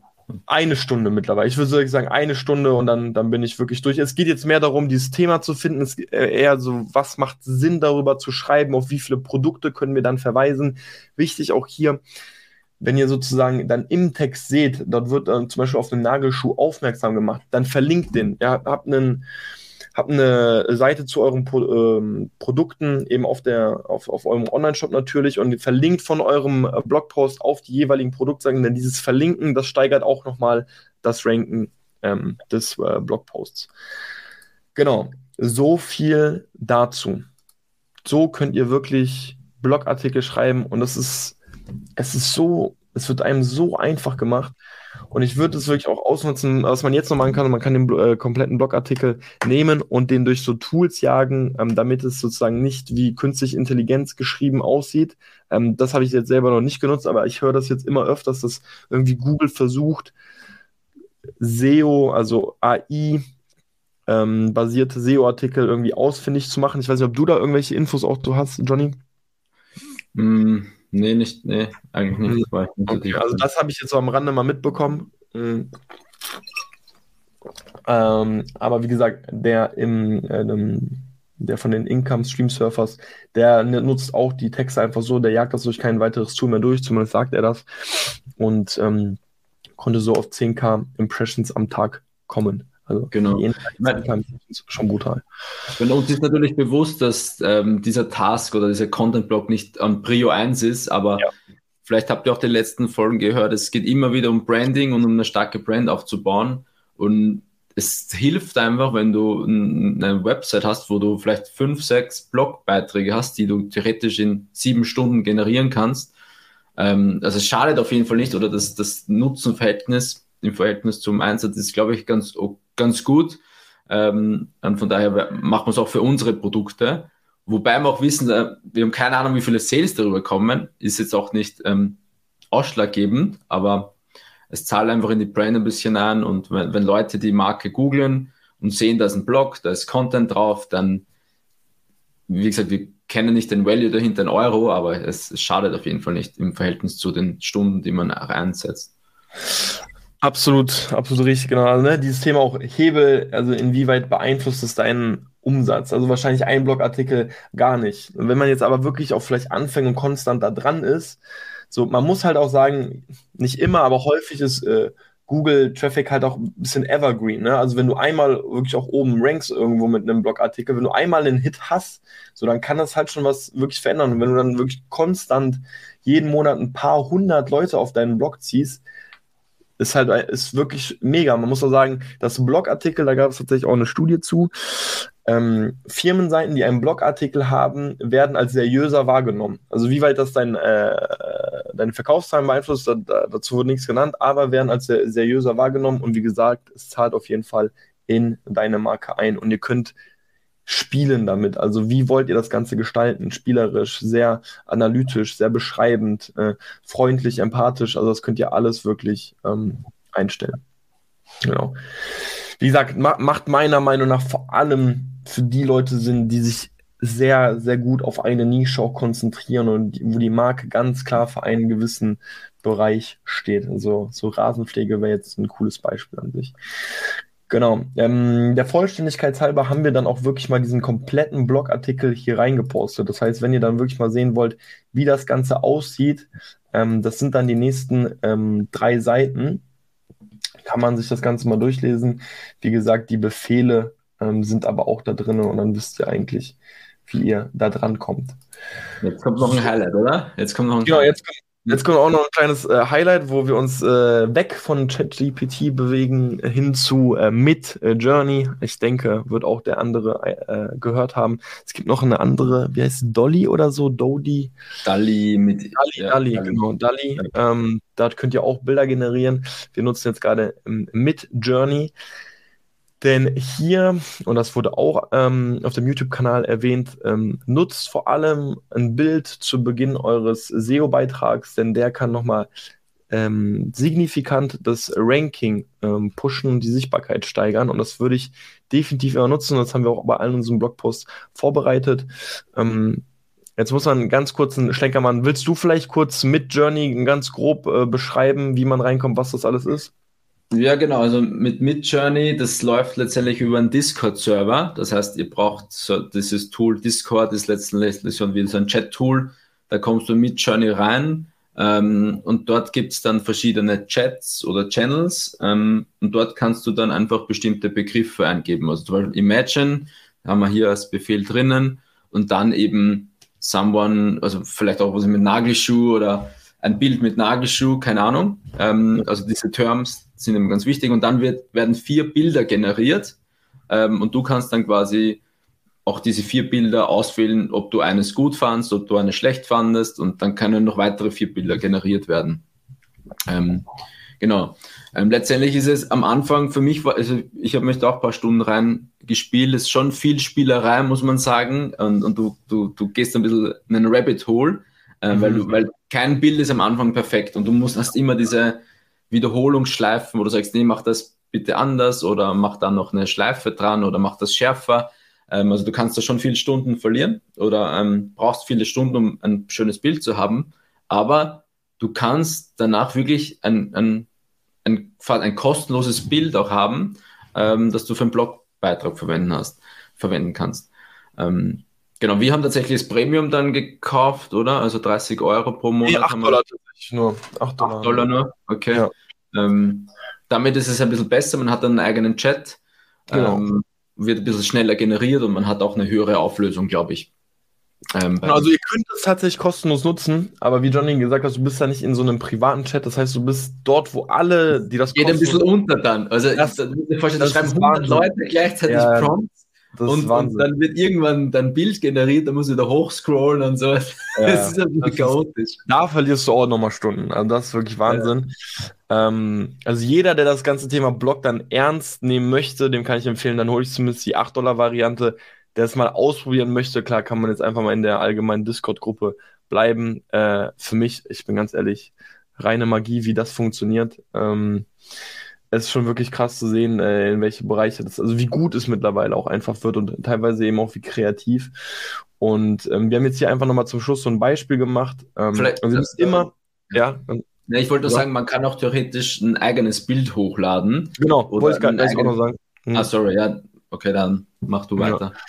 Eine Stunde mittlerweile. Ich würde sagen, eine Stunde und dann, dann bin ich wirklich durch. Es geht jetzt mehr darum, dieses Thema zu finden. Es ist eher so, was macht Sinn, darüber zu schreiben, auf wie viele Produkte können wir dann verweisen. Wichtig auch hier, wenn ihr sozusagen dann im Text seht, dort wird dann zum Beispiel auf einen Nagelschuh aufmerksam gemacht, dann verlinkt den. Ihr habt einen, habt eine Seite zu euren Pro ähm, Produkten eben auf, der, auf, auf eurem Online-Shop natürlich und verlinkt von eurem äh, Blogpost auf die jeweiligen Produktseiten, denn dieses Verlinken, das steigert auch nochmal das Ranken ähm, des äh, Blogposts. Genau, so viel dazu. So könnt ihr wirklich Blogartikel schreiben und es ist, es ist so, es wird einem so einfach gemacht. Und ich würde es wirklich auch ausnutzen, was man jetzt noch machen kann. Man kann den äh, kompletten Blogartikel nehmen und den durch so Tools jagen, ähm, damit es sozusagen nicht wie künstliche Intelligenz geschrieben aussieht. Ähm, das habe ich jetzt selber noch nicht genutzt, aber ich höre das jetzt immer öfters, dass irgendwie Google versucht, SEO, also AI, ähm, basierte SEO-Artikel irgendwie ausfindig zu machen. Ich weiß nicht, ob du da irgendwelche Infos auch du hast, Johnny? Mm, Nee, nicht, nee, eigentlich nicht. nicht okay, also das habe ich jetzt so am Rande mal mitbekommen. Mhm. Ähm, aber wie gesagt, der im, äh, der von den Income Stream Surfers, der nutzt auch die Texte einfach so, der jagt das durch kein weiteres Tool mehr durch, zumindest sagt er das. Und ähm, konnte so auf 10k Impressions am Tag kommen. Also genau. schon brutal. Und uns ist natürlich bewusst, dass ähm, dieser Task oder dieser Content-Block nicht an Prio 1 ist, aber ja. vielleicht habt ihr auch die letzten Folgen gehört, es geht immer wieder um Branding und um eine starke Brand aufzubauen. Und es hilft einfach, wenn du eine Website hast, wo du vielleicht fünf, sechs Blogbeiträge hast, die du theoretisch in sieben Stunden generieren kannst. Ähm, also es schadet auf jeden Fall nicht oder das, das Nutzenverhältnis im Verhältnis zum Einsatz ist, glaube ich, ganz, ganz gut. Ähm, und von daher machen wir es auch für unsere Produkte. Wobei wir auch wissen, äh, wir haben keine Ahnung, wie viele Sales darüber kommen. Ist jetzt auch nicht ähm, ausschlaggebend, aber es zahlt einfach in die Brand ein bisschen ein. Und wenn, wenn Leute die Marke googeln und sehen, da ist ein Blog, da ist Content drauf, dann, wie gesagt, wir kennen nicht den Value dahinter in Euro, aber es, es schadet auf jeden Fall nicht im Verhältnis zu den Stunden, die man einsetzt. Absolut, absolut richtig, genau. Also, ne, dieses Thema auch Hebel, also inwieweit beeinflusst es deinen Umsatz? Also wahrscheinlich ein Blogartikel gar nicht. Und wenn man jetzt aber wirklich auch vielleicht anfängt und konstant da dran ist, so, man muss halt auch sagen, nicht immer, aber häufig ist äh, Google Traffic halt auch ein bisschen evergreen. Ne? Also wenn du einmal wirklich auch oben rankst irgendwo mit einem Blogartikel, wenn du einmal einen Hit hast, so dann kann das halt schon was wirklich verändern. Und wenn du dann wirklich konstant jeden Monat ein paar hundert Leute auf deinen Blog ziehst, ist halt ist wirklich mega. Man muss auch sagen, das Blogartikel, da gab es tatsächlich auch eine Studie zu. Ähm, Firmenseiten, die einen Blogartikel haben, werden als seriöser wahrgenommen. Also wie weit das dein, äh, deine Verkaufszahlen beeinflusst, da, dazu wurde nichts genannt, aber werden als seriöser wahrgenommen und wie gesagt, es zahlt auf jeden Fall in deine Marke ein und ihr könnt spielen damit. Also wie wollt ihr das Ganze gestalten? Spielerisch, sehr analytisch, sehr beschreibend, äh, freundlich, empathisch. Also das könnt ihr alles wirklich ähm, einstellen. Genau. Wie gesagt, ma macht meiner Meinung nach vor allem für die Leute Sinn, die sich sehr, sehr gut auf eine Nische auch konzentrieren und wo die Marke ganz klar für einen gewissen Bereich steht. Also so Rasenpflege wäre jetzt ein cooles Beispiel an sich. Genau. Ähm, der Vollständigkeit halber haben wir dann auch wirklich mal diesen kompletten Blogartikel hier reingepostet. Das heißt, wenn ihr dann wirklich mal sehen wollt, wie das Ganze aussieht, ähm, das sind dann die nächsten ähm, drei Seiten. Kann man sich das Ganze mal durchlesen. Wie gesagt, die Befehle ähm, sind aber auch da drin und dann wisst ihr eigentlich, wie ihr da dran kommt. Jetzt kommt noch ein Highlight, oder? Jetzt kommt noch ein Genau, jetzt kommt Jetzt kommt auch noch ein kleines äh, Highlight, wo wir uns äh, weg von ChatGPT bewegen hin zu äh, Mid äh, Journey. Ich denke, wird auch der andere äh, gehört haben. Es gibt noch eine andere, wie heißt Dolly oder so? Dodi? Dolly mit Dolly, ja, Dolly, Dolly, genau, Dolly. Ähm, da könnt ihr auch Bilder generieren. Wir nutzen jetzt gerade ähm, Mid Journey. Denn hier, und das wurde auch ähm, auf dem YouTube-Kanal erwähnt, ähm, nutzt vor allem ein Bild zu Beginn eures SEO-Beitrags, denn der kann nochmal ähm, signifikant das Ranking ähm, pushen und die Sichtbarkeit steigern. Und das würde ich definitiv immer nutzen. Das haben wir auch bei allen unseren Blogposts vorbereitet. Ähm, jetzt muss man einen ganz kurzen Schlenker machen. Willst du vielleicht kurz mit Journey ganz grob äh, beschreiben, wie man reinkommt, was das alles ist? Ja, genau. Also mit Midjourney, das läuft letztendlich über einen Discord-Server. Das heißt, ihr braucht so dieses Tool Discord, ist letztendlich so wie so ein Chat-Tool. Da kommst du mit Midjourney rein ähm, und dort gibt es dann verschiedene Chats oder Channels ähm, und dort kannst du dann einfach bestimmte Begriffe eingeben. Also zum Beispiel Imagine haben wir hier als Befehl drinnen und dann eben someone, also vielleicht auch was mit Nagelschuh oder ein Bild mit Nagelschuh, keine Ahnung. Ähm, also diese Terms sind eben ganz wichtig. Und dann wird, werden vier Bilder generiert ähm, und du kannst dann quasi auch diese vier Bilder auswählen, ob du eines gut fandst, ob du eines schlecht fandest und dann können noch weitere vier Bilder generiert werden. Ähm, genau. Ähm, letztendlich ist es am Anfang für mich, also ich habe mich da auch ein paar Stunden rein gespielt, es ist schon viel Spielerei, muss man sagen, und, und du, du, du gehst ein bisschen in einen Rabbit Hole, äh, mhm. weil, du, weil kein Bild ist am Anfang perfekt und du musst hast immer diese Wiederholungsschleifen, wo du sagst, nee, mach das bitte anders oder mach da noch eine Schleife dran oder mach das schärfer. Ähm, also du kannst da schon viele Stunden verlieren oder ähm, brauchst viele Stunden, um ein schönes Bild zu haben, aber du kannst danach wirklich ein, ein, ein, ein kostenloses Bild auch haben, ähm, das du für einen Blogbeitrag verwenden hast, verwenden kannst. Ähm, Genau, wir haben tatsächlich das Premium dann gekauft, oder? Also 30 Euro pro Monat. Nee, 8 Dollar tatsächlich nur. 8 Dollar, 8 Dollar nur, okay. Ja. Ähm, damit ist es ein bisschen besser, man hat einen eigenen Chat, genau. ähm, wird ein bisschen schneller generiert und man hat auch eine höhere Auflösung, glaube ich. Ähm, genau, also ihr könnt es tatsächlich kostenlos nutzen, aber wie Johnny gesagt hat, du bist da nicht in so einem privaten Chat, das heißt, du bist dort, wo alle, die das Geht ein bisschen unter dann. Also das, ich, ich, vorstellen, da schreiben 100 Leute gleichzeitig ja, Prompts und, und, dann wird irgendwann dein Bild generiert, dann musst du da hochscrollen und so. Ja, das ist ein bisschen chaotisch. da verlierst du auch nochmal Stunden. Also das ist wirklich Wahnsinn. Ja. Ähm, also jeder, der das ganze Thema Blog dann ernst nehmen möchte, dem kann ich empfehlen, dann hole ich zumindest die 8-Dollar-Variante. Der es mal ausprobieren möchte, klar kann man jetzt einfach mal in der allgemeinen Discord-Gruppe bleiben. Äh, für mich, ich bin ganz ehrlich, reine Magie, wie das funktioniert. Ähm, es ist schon wirklich krass zu sehen, äh, in welche Bereiche das, also wie gut es mittlerweile auch einfach wird und teilweise eben auch wie kreativ. Und ähm, wir haben jetzt hier einfach nochmal zum Schluss so ein Beispiel gemacht. Ähm, Vielleicht, also das, immer, ja. ja. Ich wollte ja. sagen, man kann auch theoretisch ein eigenes Bild hochladen. Genau, wollte ich gerade auch noch sagen. Mhm. Ah, sorry, ja, okay, dann mach du weiter. Ja.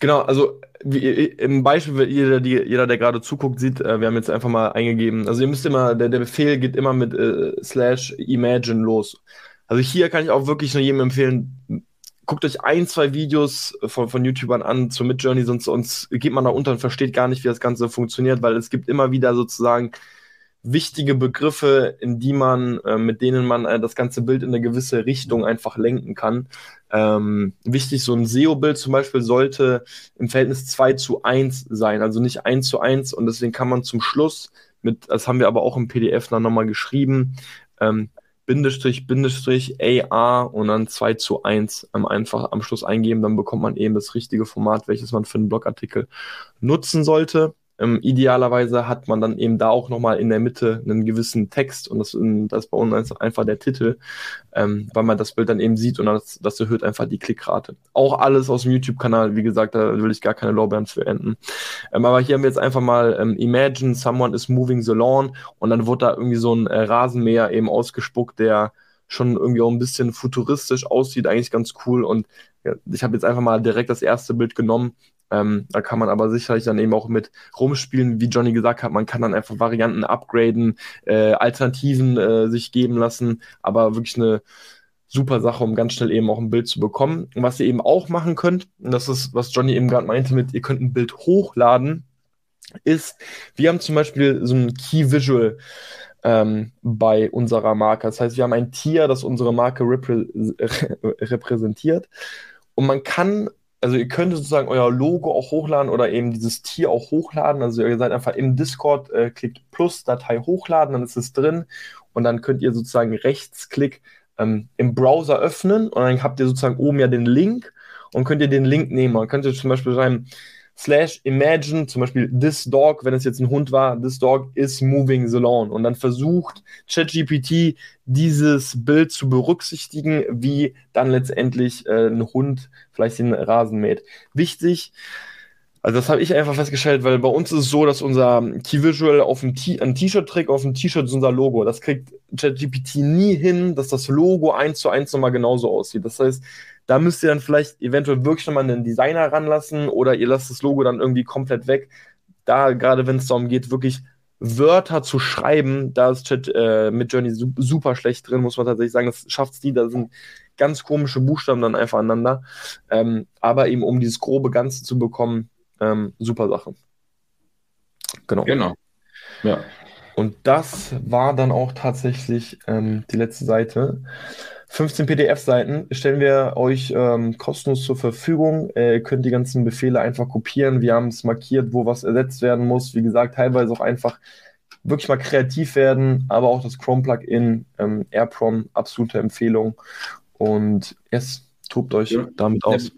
Genau, also wie, im Beispiel, jeder, die, jeder, der gerade zuguckt, sieht, äh, wir haben jetzt einfach mal eingegeben. Also ihr müsst immer, der, der Befehl geht immer mit äh, slash imagine los. Also hier kann ich auch wirklich nur jedem empfehlen, guckt euch ein, zwei Videos von, von YouTubern an zur Midjourney, sonst, sonst geht man da unter und versteht gar nicht, wie das Ganze funktioniert, weil es gibt immer wieder sozusagen wichtige Begriffe, in die man, äh, mit denen man äh, das ganze Bild in eine gewisse Richtung einfach lenken kann. Ähm, wichtig, so ein SEO-Bild zum Beispiel sollte im Verhältnis 2 zu 1 sein, also nicht 1 zu 1 und deswegen kann man zum Schluss mit, das haben wir aber auch im PDF dann nochmal geschrieben, ähm, Bindestrich, Bindestrich, AA und dann 2 zu 1 ähm, einfach am Schluss eingeben, dann bekommt man eben das richtige Format, welches man für einen Blogartikel nutzen sollte. Ähm, idealerweise hat man dann eben da auch nochmal in der Mitte einen gewissen Text und das, das ist bei uns einfach der Titel, ähm, weil man das Bild dann eben sieht und das, das erhöht einfach die Klickrate. Auch alles aus dem YouTube-Kanal, wie gesagt, da will ich gar keine Lorbeeren für enden. Ähm, aber hier haben wir jetzt einfach mal ähm, Imagine someone is moving the lawn und dann wurde da irgendwie so ein äh, Rasenmäher eben ausgespuckt, der schon irgendwie auch ein bisschen futuristisch aussieht, eigentlich ganz cool und ja, ich habe jetzt einfach mal direkt das erste Bild genommen ähm, da kann man aber sicherlich dann eben auch mit rumspielen, wie Johnny gesagt hat, man kann dann einfach Varianten upgraden, äh, Alternativen äh, sich geben lassen, aber wirklich eine super Sache, um ganz schnell eben auch ein Bild zu bekommen. Und was ihr eben auch machen könnt, und das ist, was Johnny eben gerade meinte mit, ihr könnt ein Bild hochladen, ist, wir haben zum Beispiel so ein Key Visual ähm, bei unserer Marke. Das heißt, wir haben ein Tier, das unsere Marke reprä repräsentiert. Und man kann also ihr könnt sozusagen euer Logo auch hochladen oder eben dieses Tier auch hochladen. Also ihr seid einfach im Discord, äh, klickt Plus, Datei hochladen, dann ist es drin und dann könnt ihr sozusagen Rechtsklick ähm, im Browser öffnen und dann habt ihr sozusagen oben ja den Link und könnt ihr den Link nehmen. Dann könnt ihr zum Beispiel schreiben, slash imagine, zum Beispiel this dog, wenn es jetzt ein Hund war, this dog is moving the lawn. Und dann versucht ChatGPT dieses Bild zu berücksichtigen, wie dann letztendlich äh, ein Hund vielleicht den Rasen mäht. Wichtig, also das habe ich einfach festgestellt, weil bei uns ist es so, dass unser Key Visual auf dem T-Shirt trägt, auf dem T-Shirt ist unser Logo. Das kriegt ChatGPT nie hin, dass das Logo eins zu eins nochmal genauso aussieht. Das heißt, da müsst ihr dann vielleicht eventuell wirklich nochmal einen Designer ranlassen oder ihr lasst das Logo dann irgendwie komplett weg. Da, gerade wenn es darum geht, wirklich Wörter zu schreiben, da ist Chat äh, mit Journey su super schlecht drin, muss man tatsächlich sagen. Das schafft es nie, da sind ganz komische Buchstaben dann einfach aneinander. Ähm, aber eben um dieses grobe Ganze zu bekommen, ähm, super Sache. Genau. Genau. Ja. Und das war dann auch tatsächlich ähm, die letzte Seite. 15 PDF-Seiten stellen wir euch ähm, kostenlos zur Verfügung. Äh, ihr könnt die ganzen Befehle einfach kopieren. Wir haben es markiert, wo was ersetzt werden muss. Wie gesagt, teilweise auch einfach wirklich mal kreativ werden, aber auch das Chrome-Plugin, ähm, AirProm, absolute Empfehlung. Und yes, tobt euch ja. damit aus.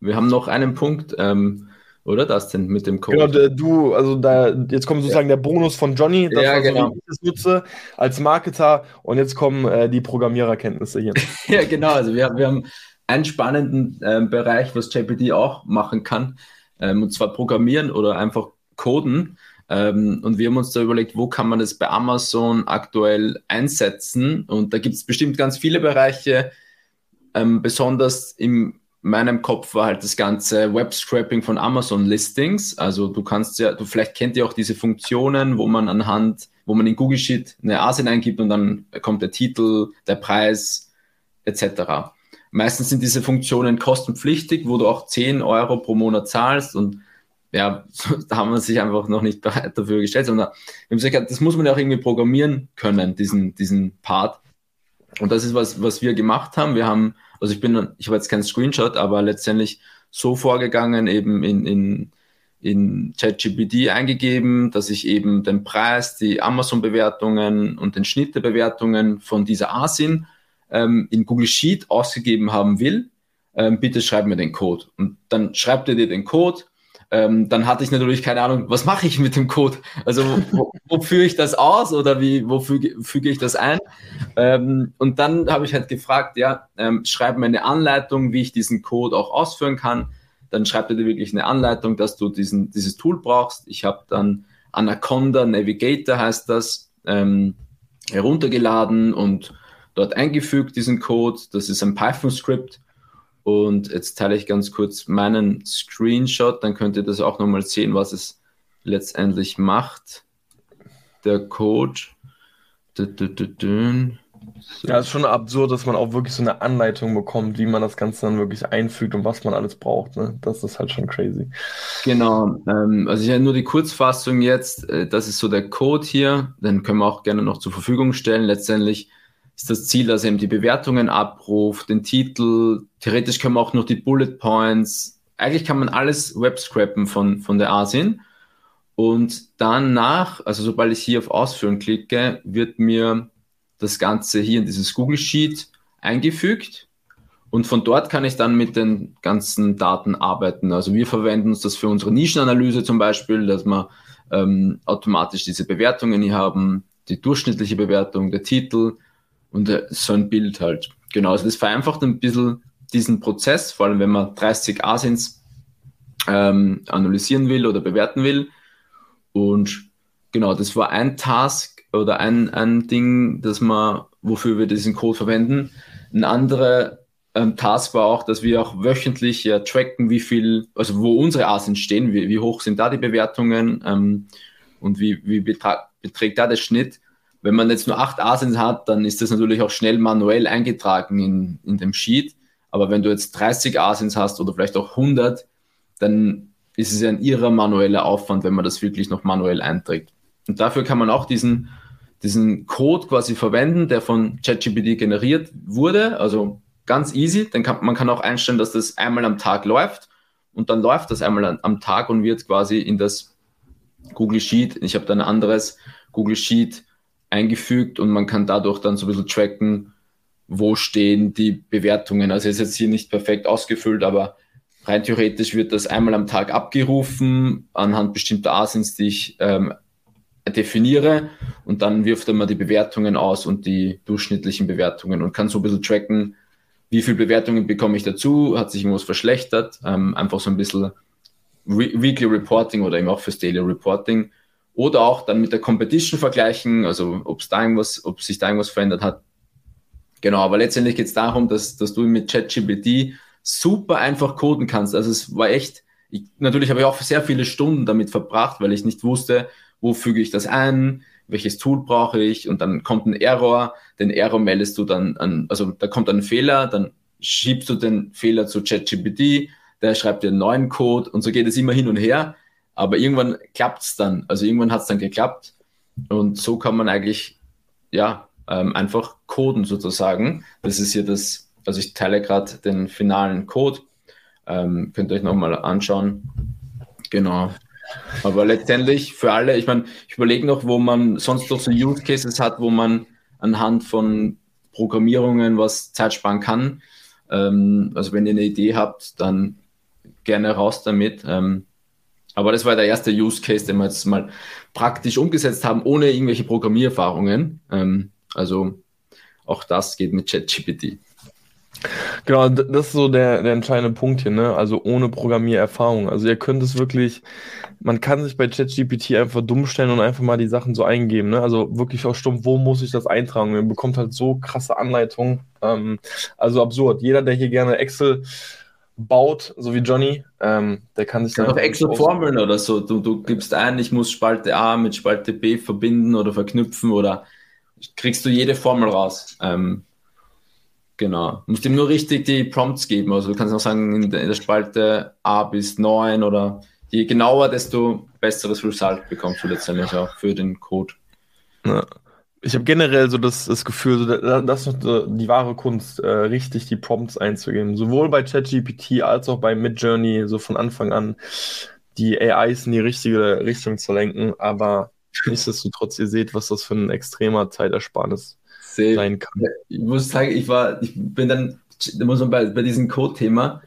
Wir haben noch einen Punkt. Ähm, oder das denn mit dem Code? Genau, du, also da, jetzt kommt sozusagen ja. der Bonus von Johnny, das ja, genau. ich das nutze als Marketer und jetzt kommen äh, die Programmiererkenntnisse hier. ja, genau, also wir, wir haben einen spannenden äh, Bereich, was JPD auch machen kann, ähm, und zwar Programmieren oder einfach Coden. Ähm, und wir haben uns da überlegt, wo kann man das bei Amazon aktuell einsetzen? Und da gibt es bestimmt ganz viele Bereiche, ähm, besonders im meinem Kopf war halt das ganze Web-Scrapping von Amazon-Listings. Also du kannst ja, du vielleicht kennt ihr auch diese Funktionen, wo man anhand, wo man in Google Sheet eine ASIN eingibt und dann kommt der Titel, der Preis etc. Meistens sind diese Funktionen kostenpflichtig, wo du auch 10 Euro pro Monat zahlst und ja, da haben wir sich einfach noch nicht bereit dafür gestellt, sondern wir haben gesagt, das muss man ja auch irgendwie programmieren können, diesen, diesen Part. Und das ist was, was wir gemacht haben. Wir haben also ich bin, ich habe jetzt keinen Screenshot, aber letztendlich so vorgegangen, eben in, in, in ChatGPT eingegeben, dass ich eben den Preis, die Amazon-Bewertungen und den Schnitt der Bewertungen von dieser ASIN ähm, in Google Sheet ausgegeben haben will. Ähm, bitte schreib mir den Code. Und dann schreibt er dir den Code ähm, dann hatte ich natürlich keine Ahnung, was mache ich mit dem Code? Also wo, wo führe ich das aus oder wie, wo füge, füge ich das ein? Ähm, und dann habe ich halt gefragt, ja, ähm, schreib mir eine Anleitung, wie ich diesen Code auch ausführen kann. Dann schreibt er dir wirklich eine Anleitung, dass du diesen, dieses Tool brauchst. Ich habe dann Anaconda Navigator heißt das, ähm, heruntergeladen und dort eingefügt, diesen Code. Das ist ein Python-Script Und jetzt teile ich ganz kurz meinen Screenshot, dann könnt ihr das auch nochmal sehen, was es letztendlich macht. Der Code. Ja, es ist schon absurd, dass man auch wirklich so eine Anleitung bekommt, wie man das Ganze dann wirklich einfügt und was man alles braucht. Ne? Das ist halt schon crazy. Genau. Ähm, also ich habe nur die Kurzfassung jetzt. Äh, das ist so der Code hier. Den können wir auch gerne noch zur Verfügung stellen. Letztendlich ist das Ziel, dass er eben die Bewertungen abruft, den Titel. Theoretisch können wir auch noch die Bullet Points. Eigentlich kann man alles webscrappen von, von der ASIN. Und danach, also sobald ich hier auf Ausführen klicke, wird mir das Ganze hier in dieses Google Sheet eingefügt. Und von dort kann ich dann mit den ganzen Daten arbeiten. Also wir verwenden uns das für unsere Nischenanalyse zum Beispiel, dass wir ähm, automatisch diese Bewertungen hier haben, die durchschnittliche Bewertung, der Titel und äh, so ein Bild halt. Genau, also das vereinfacht ein bisschen diesen Prozess, vor allem wenn man 30 Asins ähm, analysieren will oder bewerten will. Und genau, das war ein Task, oder ein, ein Ding, dass man, wofür wir diesen Code verwenden. Ein anderer ähm, Task war auch, dass wir auch wöchentlich ja, tracken, wie viel, also wo unsere Asins stehen, wie, wie hoch sind da die Bewertungen ähm, und wie, wie beträgt da der Schnitt. Wenn man jetzt nur acht Asins hat, dann ist das natürlich auch schnell manuell eingetragen in, in dem Sheet. Aber wenn du jetzt 30 Asins hast oder vielleicht auch 100, dann ist es ja ein irrer manueller Aufwand, wenn man das wirklich noch manuell einträgt. Und dafür kann man auch diesen, diesen Code quasi verwenden, der von ChatGPT generiert wurde. Also ganz easy. Dann kann, man kann auch einstellen, dass das einmal am Tag läuft und dann läuft das einmal am Tag und wird quasi in das Google Sheet. Ich habe da ein anderes Google Sheet eingefügt und man kann dadurch dann so ein bisschen tracken, wo stehen die Bewertungen. Also ist jetzt hier nicht perfekt ausgefüllt, aber rein theoretisch wird das einmal am Tag abgerufen anhand bestimmter Asins, die ich ähm, definiere und dann wirft er mal die Bewertungen aus und die durchschnittlichen Bewertungen und kann so ein bisschen tracken, wie viele Bewertungen bekomme ich dazu, hat sich irgendwas verschlechtert, ähm, einfach so ein bisschen Re Weekly Reporting oder eben auch fürs Daily Reporting oder auch dann mit der Competition vergleichen, also ob es da irgendwas, ob sich da irgendwas verändert hat. Genau, aber letztendlich geht es darum, dass, dass du mit ChatGPT super einfach coden kannst. Also es war echt, ich, natürlich habe ich auch sehr viele Stunden damit verbracht, weil ich nicht wusste, wo füge ich das ein, welches Tool brauche ich und dann kommt ein Error, den Error meldest du dann an, also da kommt ein Fehler, dann schiebst du den Fehler zu ChatGPT, der schreibt dir einen neuen Code und so geht es immer hin und her, aber irgendwann klappt es dann, also irgendwann hat es dann geklappt und so kann man eigentlich, ja, ähm, einfach coden sozusagen. Das ist hier das, also ich teile gerade den finalen Code, ähm, könnt ihr euch nochmal anschauen. Genau. Aber letztendlich für alle, ich meine, ich überlege noch, wo man sonst noch so Use Cases hat, wo man anhand von Programmierungen was Zeit sparen kann. Ähm, also wenn ihr eine Idee habt, dann gerne raus damit. Ähm, aber das war der erste Use Case, den wir jetzt mal praktisch umgesetzt haben, ohne irgendwelche Programmiererfahrungen. Ähm, also auch das geht mit ChatGPT. Genau, das ist so der, der entscheidende Punkt hier, ne? Also ohne Programmiererfahrung. Also ihr könnt es wirklich, man kann sich bei ChatGPT einfach dumm stellen und einfach mal die Sachen so eingeben, ne? Also wirklich auch stumpf, wo muss ich das eintragen? Man bekommt halt so krasse Anleitungen. Ähm, also absurd. Jeder, der hier gerne Excel baut, so wie Johnny, ähm, der kann sich dann. Ja, Excel-Formeln oder so. Du, du gibst ein, ich muss Spalte A mit Spalte B verbinden oder verknüpfen oder kriegst du jede Formel raus. Ähm, Genau. Du musst ihm nur richtig die Prompts geben. Also du kannst auch sagen, in der, Spalte A bis 9 oder je genauer, desto besseres Result bekommst du letztendlich auch für den Code. Ja. Ich habe generell so das, das Gefühl, so, das ist die wahre Kunst, äh, richtig die Prompts einzugeben. Sowohl bei ChatGPT als auch bei Midjourney, so von Anfang an die AIs in die richtige Richtung zu lenken. Aber nichtsdestotrotz, ihr seht, was das für ein extremer Zeitersparnis Safe. sein kann. Ich muss sagen, ich war, ich bin dann, da muss man bei, bei diesem Code-Thema,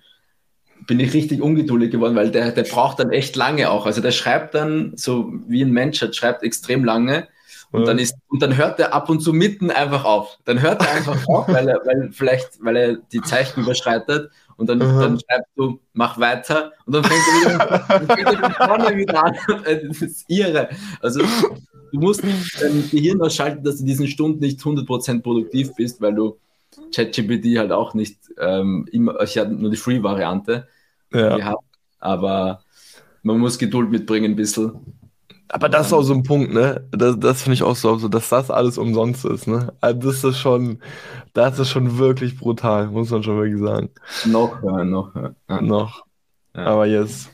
bin ich richtig ungeduldig geworden, weil der, der braucht dann echt lange auch. Also der schreibt dann, so wie ein Mensch hat, schreibt extrem lange. Und, ja. dann ist, und dann hört er ab und zu mitten einfach auf. Dann hört er einfach auf, weil er, weil vielleicht, weil er die Zeichen überschreitet und dann, dann schreibst du, mach weiter und dann fängt er wieder, dann fängt er vorne wieder an. Das ist irre. Also du musst dein Gehirn ausschalten, dass du diesen Stunden nicht 100% produktiv bist, weil du ChatGPT halt auch nicht ähm, immer, ich hatte nur die Free-Variante ja. gehabt, aber man muss Geduld mitbringen ein bisschen. Aber das ist auch so ein Punkt, ne? Das, das finde ich auch so, dass das alles umsonst ist, ne? Also das ist schon, das ist schon wirklich brutal, muss man schon wirklich sagen. Noch, ja, noch, ja. Noch. Ja. Aber yes.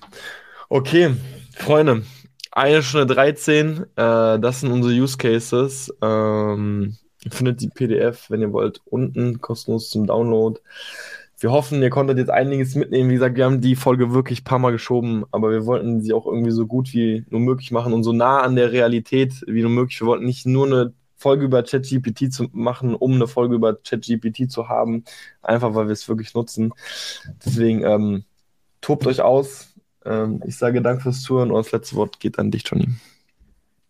Okay, Freunde, eine Stunde 13, äh, das sind unsere Use Cases. Ähm, ihr findet die PDF, wenn ihr wollt, unten kostenlos zum Download. Wir hoffen, ihr konntet jetzt einiges mitnehmen. Wie gesagt, wir haben die Folge wirklich ein paar Mal geschoben, aber wir wollten sie auch irgendwie so gut wie nur möglich machen und so nah an der Realität wie nur möglich. Wir wollten nicht nur eine Folge über ChatGPT zu machen, um eine Folge über ChatGPT zu haben, einfach weil wir es wirklich nutzen. Deswegen ähm, tobt euch aus. Ähm, ich sage Dank fürs Zuhören und das letzte Wort geht an dich, Johnny.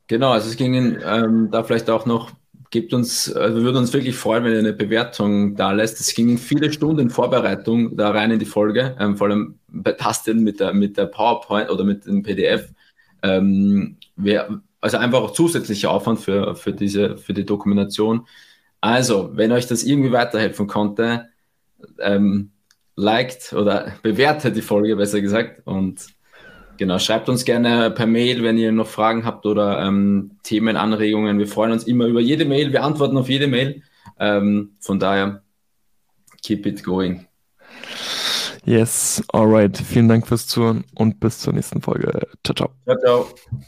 Genau, also es ging ähm, da vielleicht auch noch gebt uns, also wir würden uns wirklich freuen, wenn ihr eine Bewertung da lässt. Es gingen viele Stunden Vorbereitung da rein in die Folge, ähm, vor allem bei Tasten mit der, mit der PowerPoint oder mit dem PDF. Ähm, wer, also einfach auch zusätzlicher Aufwand für, für, diese, für die Dokumentation. Also, wenn euch das irgendwie weiterhelfen konnte, ähm, liked oder bewertet die Folge, besser gesagt, und Genau, schreibt uns gerne per Mail, wenn ihr noch Fragen habt oder ähm, Themenanregungen. Wir freuen uns immer über jede Mail. Wir antworten auf jede Mail. Ähm, von daher, keep it going. Yes, alright. Vielen Dank fürs Zuhören und bis zur nächsten Folge. Ciao, ciao. Ciao, ciao.